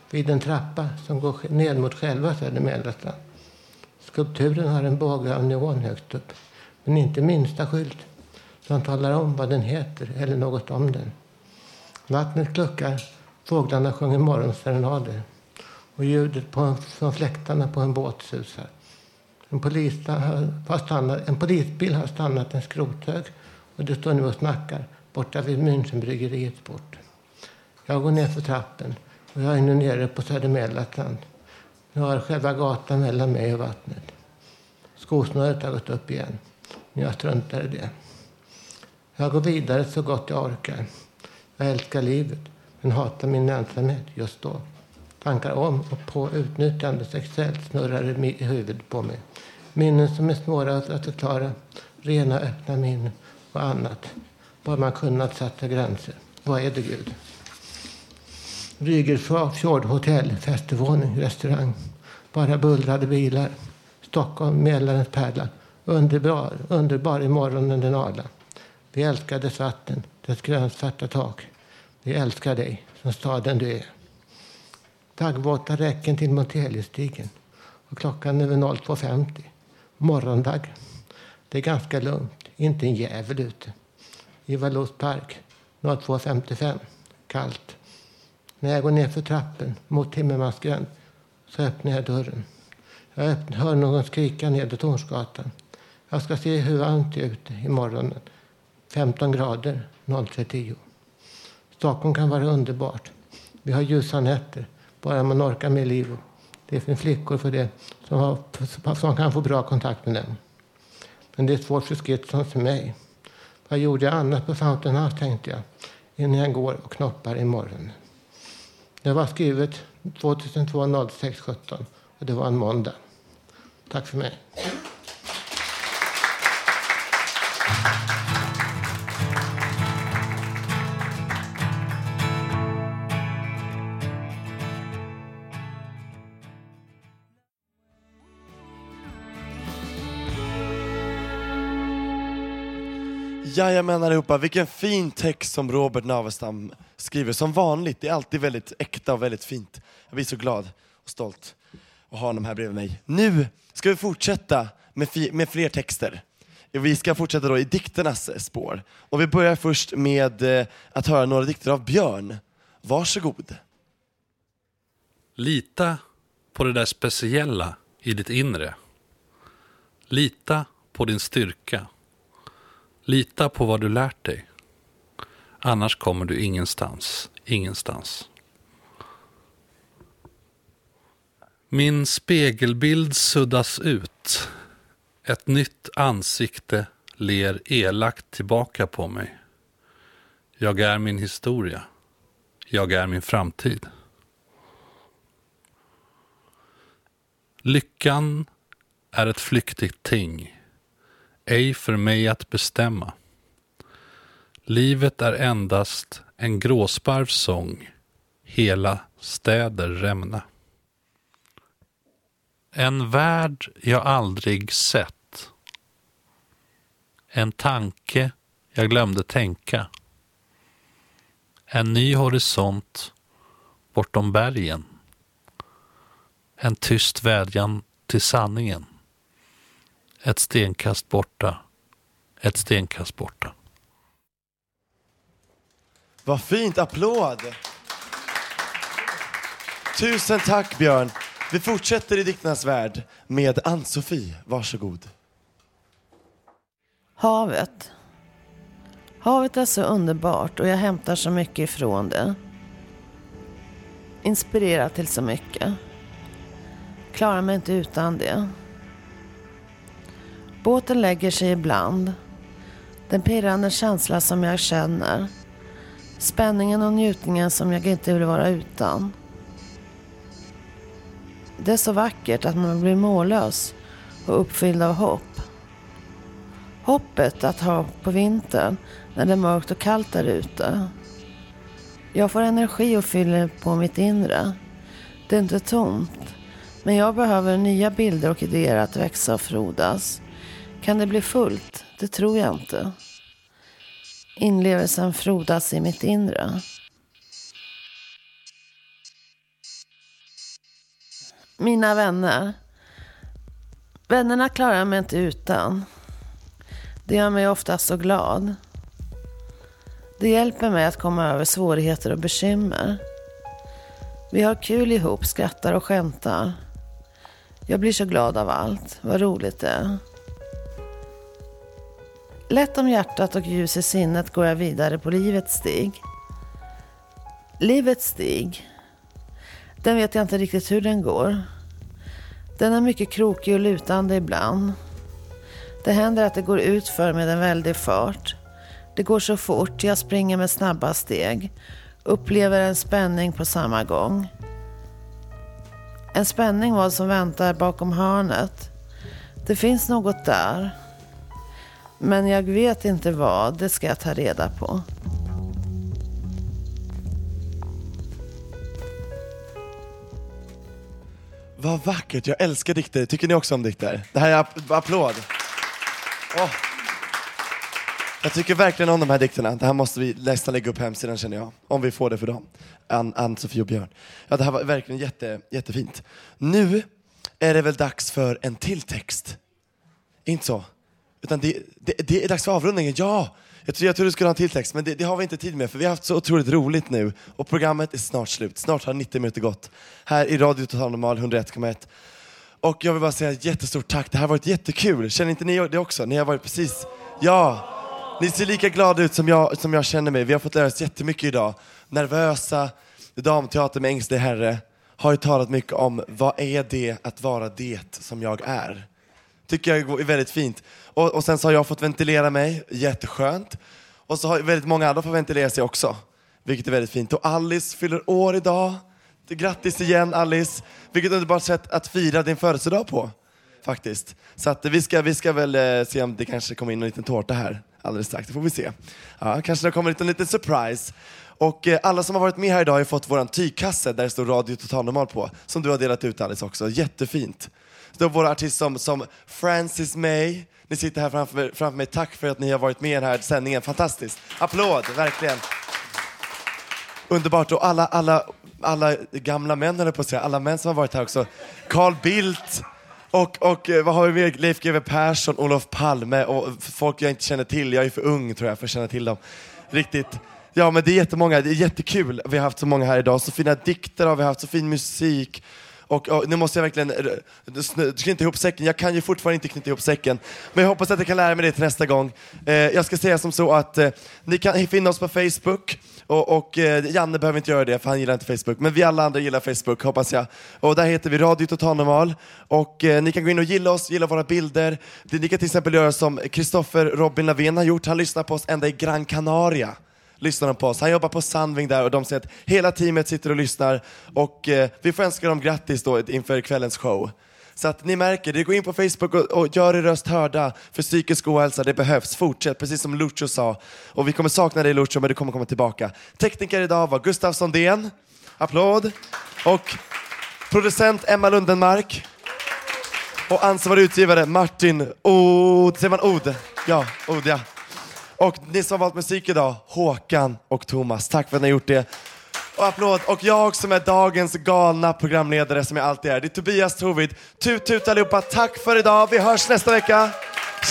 Speaker 22: vid en trappa som går ned mot själva Söder Mälarstrand. Skulpturen har en båge av neon högst upp, men inte minsta skylt som talar om vad den heter eller något om den. Vattnet kluckar, fåglarna sjunger morgonserenader och ljudet på, från fläktarna på en båt susar. En, polis har stannat, en polisbil har stannat en skrothög och det står nu och snackar borta vid Münchenbryggeriets port. Jag går ner för trappen och jag är nu nere på Söder Mälarstrand. Nu har själva gatan mellan mig och vattnet. Skosnöret har gått upp igen, men jag struntar i det. Jag går vidare så gott jag orkar. Jag älskar livet, men hatar min ensamhet just då. Tankar om och på utnyttjande sexuellt snurrar i huvudet på mig. Minnen som är svåra att förklara. Rena öppna minnen och annat. Bara man kunnat sätta gränser. Vad är det, Gud? Rygersvag fjordhotell, festervåning, restaurang. Bara bullrade bilar. Stockholm, Mälarens pärla. Underbar, underbar i morgonen den arla Vi älskar dess vatten, dess grönsvarta tak. Vi älskar dig som staden du är. Daggvåta räcken till Monteliusstigen och klockan är 02.50. Morgondag. Det är ganska lugnt, inte en jävel ute. I Valos park 02.55. Kallt. När jag går ner för trappen mot Timmermansgränd så öppnar jag dörren. Jag öppnar, hör någon skrika nedåt Tornsgatan. Jag ska se hur varmt det är ute i morgonen. 15 grader 03.10. Stockholm kan vara underbart. Vi har ljusa nätter, bara man orkar med livet. Det finns flickor för det som, har, som kan få bra kontakt med dem. Men det är svårt för Skitson för mig. Vad gjorde jag annat på Fountain House, tänkte jag, innan jag går och knoppar imorgon. Det var skrivet 2002 06 17 och det var en måndag. Tack för mig.
Speaker 3: Jajamän allihopa, vilken fin text som Robert Navestam skriver. Som vanligt, det är alltid väldigt äkta och väldigt fint. Jag blir så glad och stolt att ha honom här bredvid mig. Nu ska vi fortsätta med, med fler texter. Vi ska fortsätta då i dikternas spår. Och vi börjar först med eh, att höra några dikter av Björn. Varsågod.
Speaker 23: Lita på det där speciella i ditt inre. Lita på din styrka. Lita på vad du lärt dig. Annars kommer du ingenstans. Ingenstans. Min spegelbild suddas ut. Ett nytt ansikte ler elakt tillbaka på mig. Jag är min historia. Jag är min framtid. Lyckan är ett flyktigt ting ej för mig att bestämma. Livet är endast en gråsparvsång, hela städer rämna. En värld jag aldrig sett. En tanke jag glömde tänka. En ny horisont bortom bergen. En tyst vädjan till sanningen. Ett stenkast borta. Ett stenkast borta.
Speaker 3: Vad fint, applåd! Tusen tack Björn. Vi fortsätter i dikternas värld med Ann-Sofie. Varsågod.
Speaker 24: Havet. Havet är så underbart och jag hämtar så mycket ifrån det. Inspirerar till så mycket. Klarar mig inte utan det. Båten lägger sig ibland. Den pirrande känsla som jag känner. Spänningen och njutningen som jag inte vill vara utan. Det är så vackert att man blir mållös och uppfylld av hopp. Hoppet att ha på vintern när det är mörkt och kallt där ute. Jag får energi och fyller på mitt inre. Det är inte tomt. Men jag behöver nya bilder och idéer att växa och frodas. Kan det bli fullt? Det tror jag inte. Inlevelsen frodas i mitt inre. Mina vänner. Vännerna klarar jag mig inte utan. Det gör mig ofta så glad. Det hjälper mig att komma över svårigheter och bekymmer. Vi har kul ihop, skrattar och skämtar. Jag blir så glad av allt. Vad roligt det är. Lätt om hjärtat och ljus i sinnet går jag vidare på livets stig. Livets stig. Den vet jag inte riktigt hur den går. Den är mycket krokig och lutande ibland. Det händer att det går ut för med en väldig fart. Det går så fort, jag springer med snabba steg. Upplever en spänning på samma gång. En spänning vad som väntar bakom hörnet. Det finns något där. Men jag vet inte vad, det ska jag ta reda på.
Speaker 3: Vad vackert, jag älskar dikter. Tycker ni också om dikter? Det här är app- applåd. Oh. Jag tycker verkligen om de här dikterna. Det här måste vi nästan lägga upp på hemsidan känner jag. Om vi får det för dem. Ann, Ann Sofie och Björn. Ja, det här var verkligen jätte, jättefint. Nu är det väl dags för en till text? Inte så? Utan det, det, det är dags för avrundningen, ja! Jag tror, jag tror du skulle ha en till text, men det, det har vi inte tid med för vi har haft så otroligt roligt nu och programmet är snart slut. Snart har 90 minuter gått. Här i Radio Total Normal 101,1. Och jag vill bara säga jättestort tack. Det här har varit jättekul. Känner inte ni det också? Ni har varit precis... Ja! Ni ser lika glada ut som jag, som jag känner mig. Vi har fått lära oss jättemycket idag. Nervösa, damteater med ängslig herre har ju talat mycket om vad är det att vara det som jag är. Tycker jag är väldigt fint. Och, och sen så har jag fått ventilera mig, jätteskönt. Och så har väldigt många andra fått ventilera sig också, vilket är väldigt fint. Och Alice fyller år idag. Grattis igen Alice! Vilket underbart sätt att fira din födelsedag på, faktiskt. Så att vi ska, vi ska väl eh, se om det kanske kommer in en liten tårta här alldeles strax, det får vi se. Ja, kanske det kommer en liten, liten surprise. Och eh, alla som har varit med här idag har ju fått våran tygkasse där det står Radio Total Normal på, som du har delat ut Alice också. Jättefint. Då våra artister som, som Francis May, ni sitter här framför, framför mig. Tack för att ni har varit med i den här sändningen. Fantastiskt. Applåd, verkligen. Underbart. Och alla, alla, alla gamla män, eller på att säga, alla män som har varit här också. Carl Bildt och, och eh, vad har vi mer? Leif GW Persson, Olof Palme och folk jag inte känner till. Jag är för ung tror jag för att känna till dem. Riktigt. Ja men det är jättemånga, det är jättekul. Vi har haft så många här idag. Så fina dikter har vi haft, så fin musik. Och, och nu måste jag verkligen knyta ihop säcken. Jag kan ju fortfarande inte knyta ihop säcken. Men jag hoppas att jag kan lära mig det till nästa gång. Eh, jag ska säga som så att eh, ni kan finna oss på Facebook. Och, och eh, Janne behöver inte göra det för han gillar inte Facebook. Men vi alla andra gillar Facebook hoppas jag. Och där heter vi Radio Total Normal. Och eh, ni kan gå in och gilla oss, gilla våra bilder. Det, ni kan till exempel göra som Kristoffer Robin Lavén har gjort. Han lyssnar på oss ända i Gran Canaria lyssnar de på oss. Han jobbar på Sandving där och de säger att hela teamet sitter och lyssnar och eh, vi får önska dem grattis då inför kvällens show. Så att ni märker, det går in på Facebook och, och gör er röst hörda för psykisk ohälsa, det behövs. Fortsätt, precis som Lucio sa. Och vi kommer sakna dig Lucio, men du kommer komma tillbaka. Tekniker idag var Gustav Sondén, applåd. Och producent Emma Lundenmark. Och ansvarig utgivare Martin Od, säger man Od? Ja, Od ja. Och ni som har valt musik idag, Håkan och Thomas, tack för att ni har gjort det. Och applåd. Och jag som är dagens galna programledare som jag alltid är, det är Tobias Tovid. Tut tut allihopa, tack för idag. Vi hörs nästa vecka.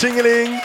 Speaker 3: Tjingeling!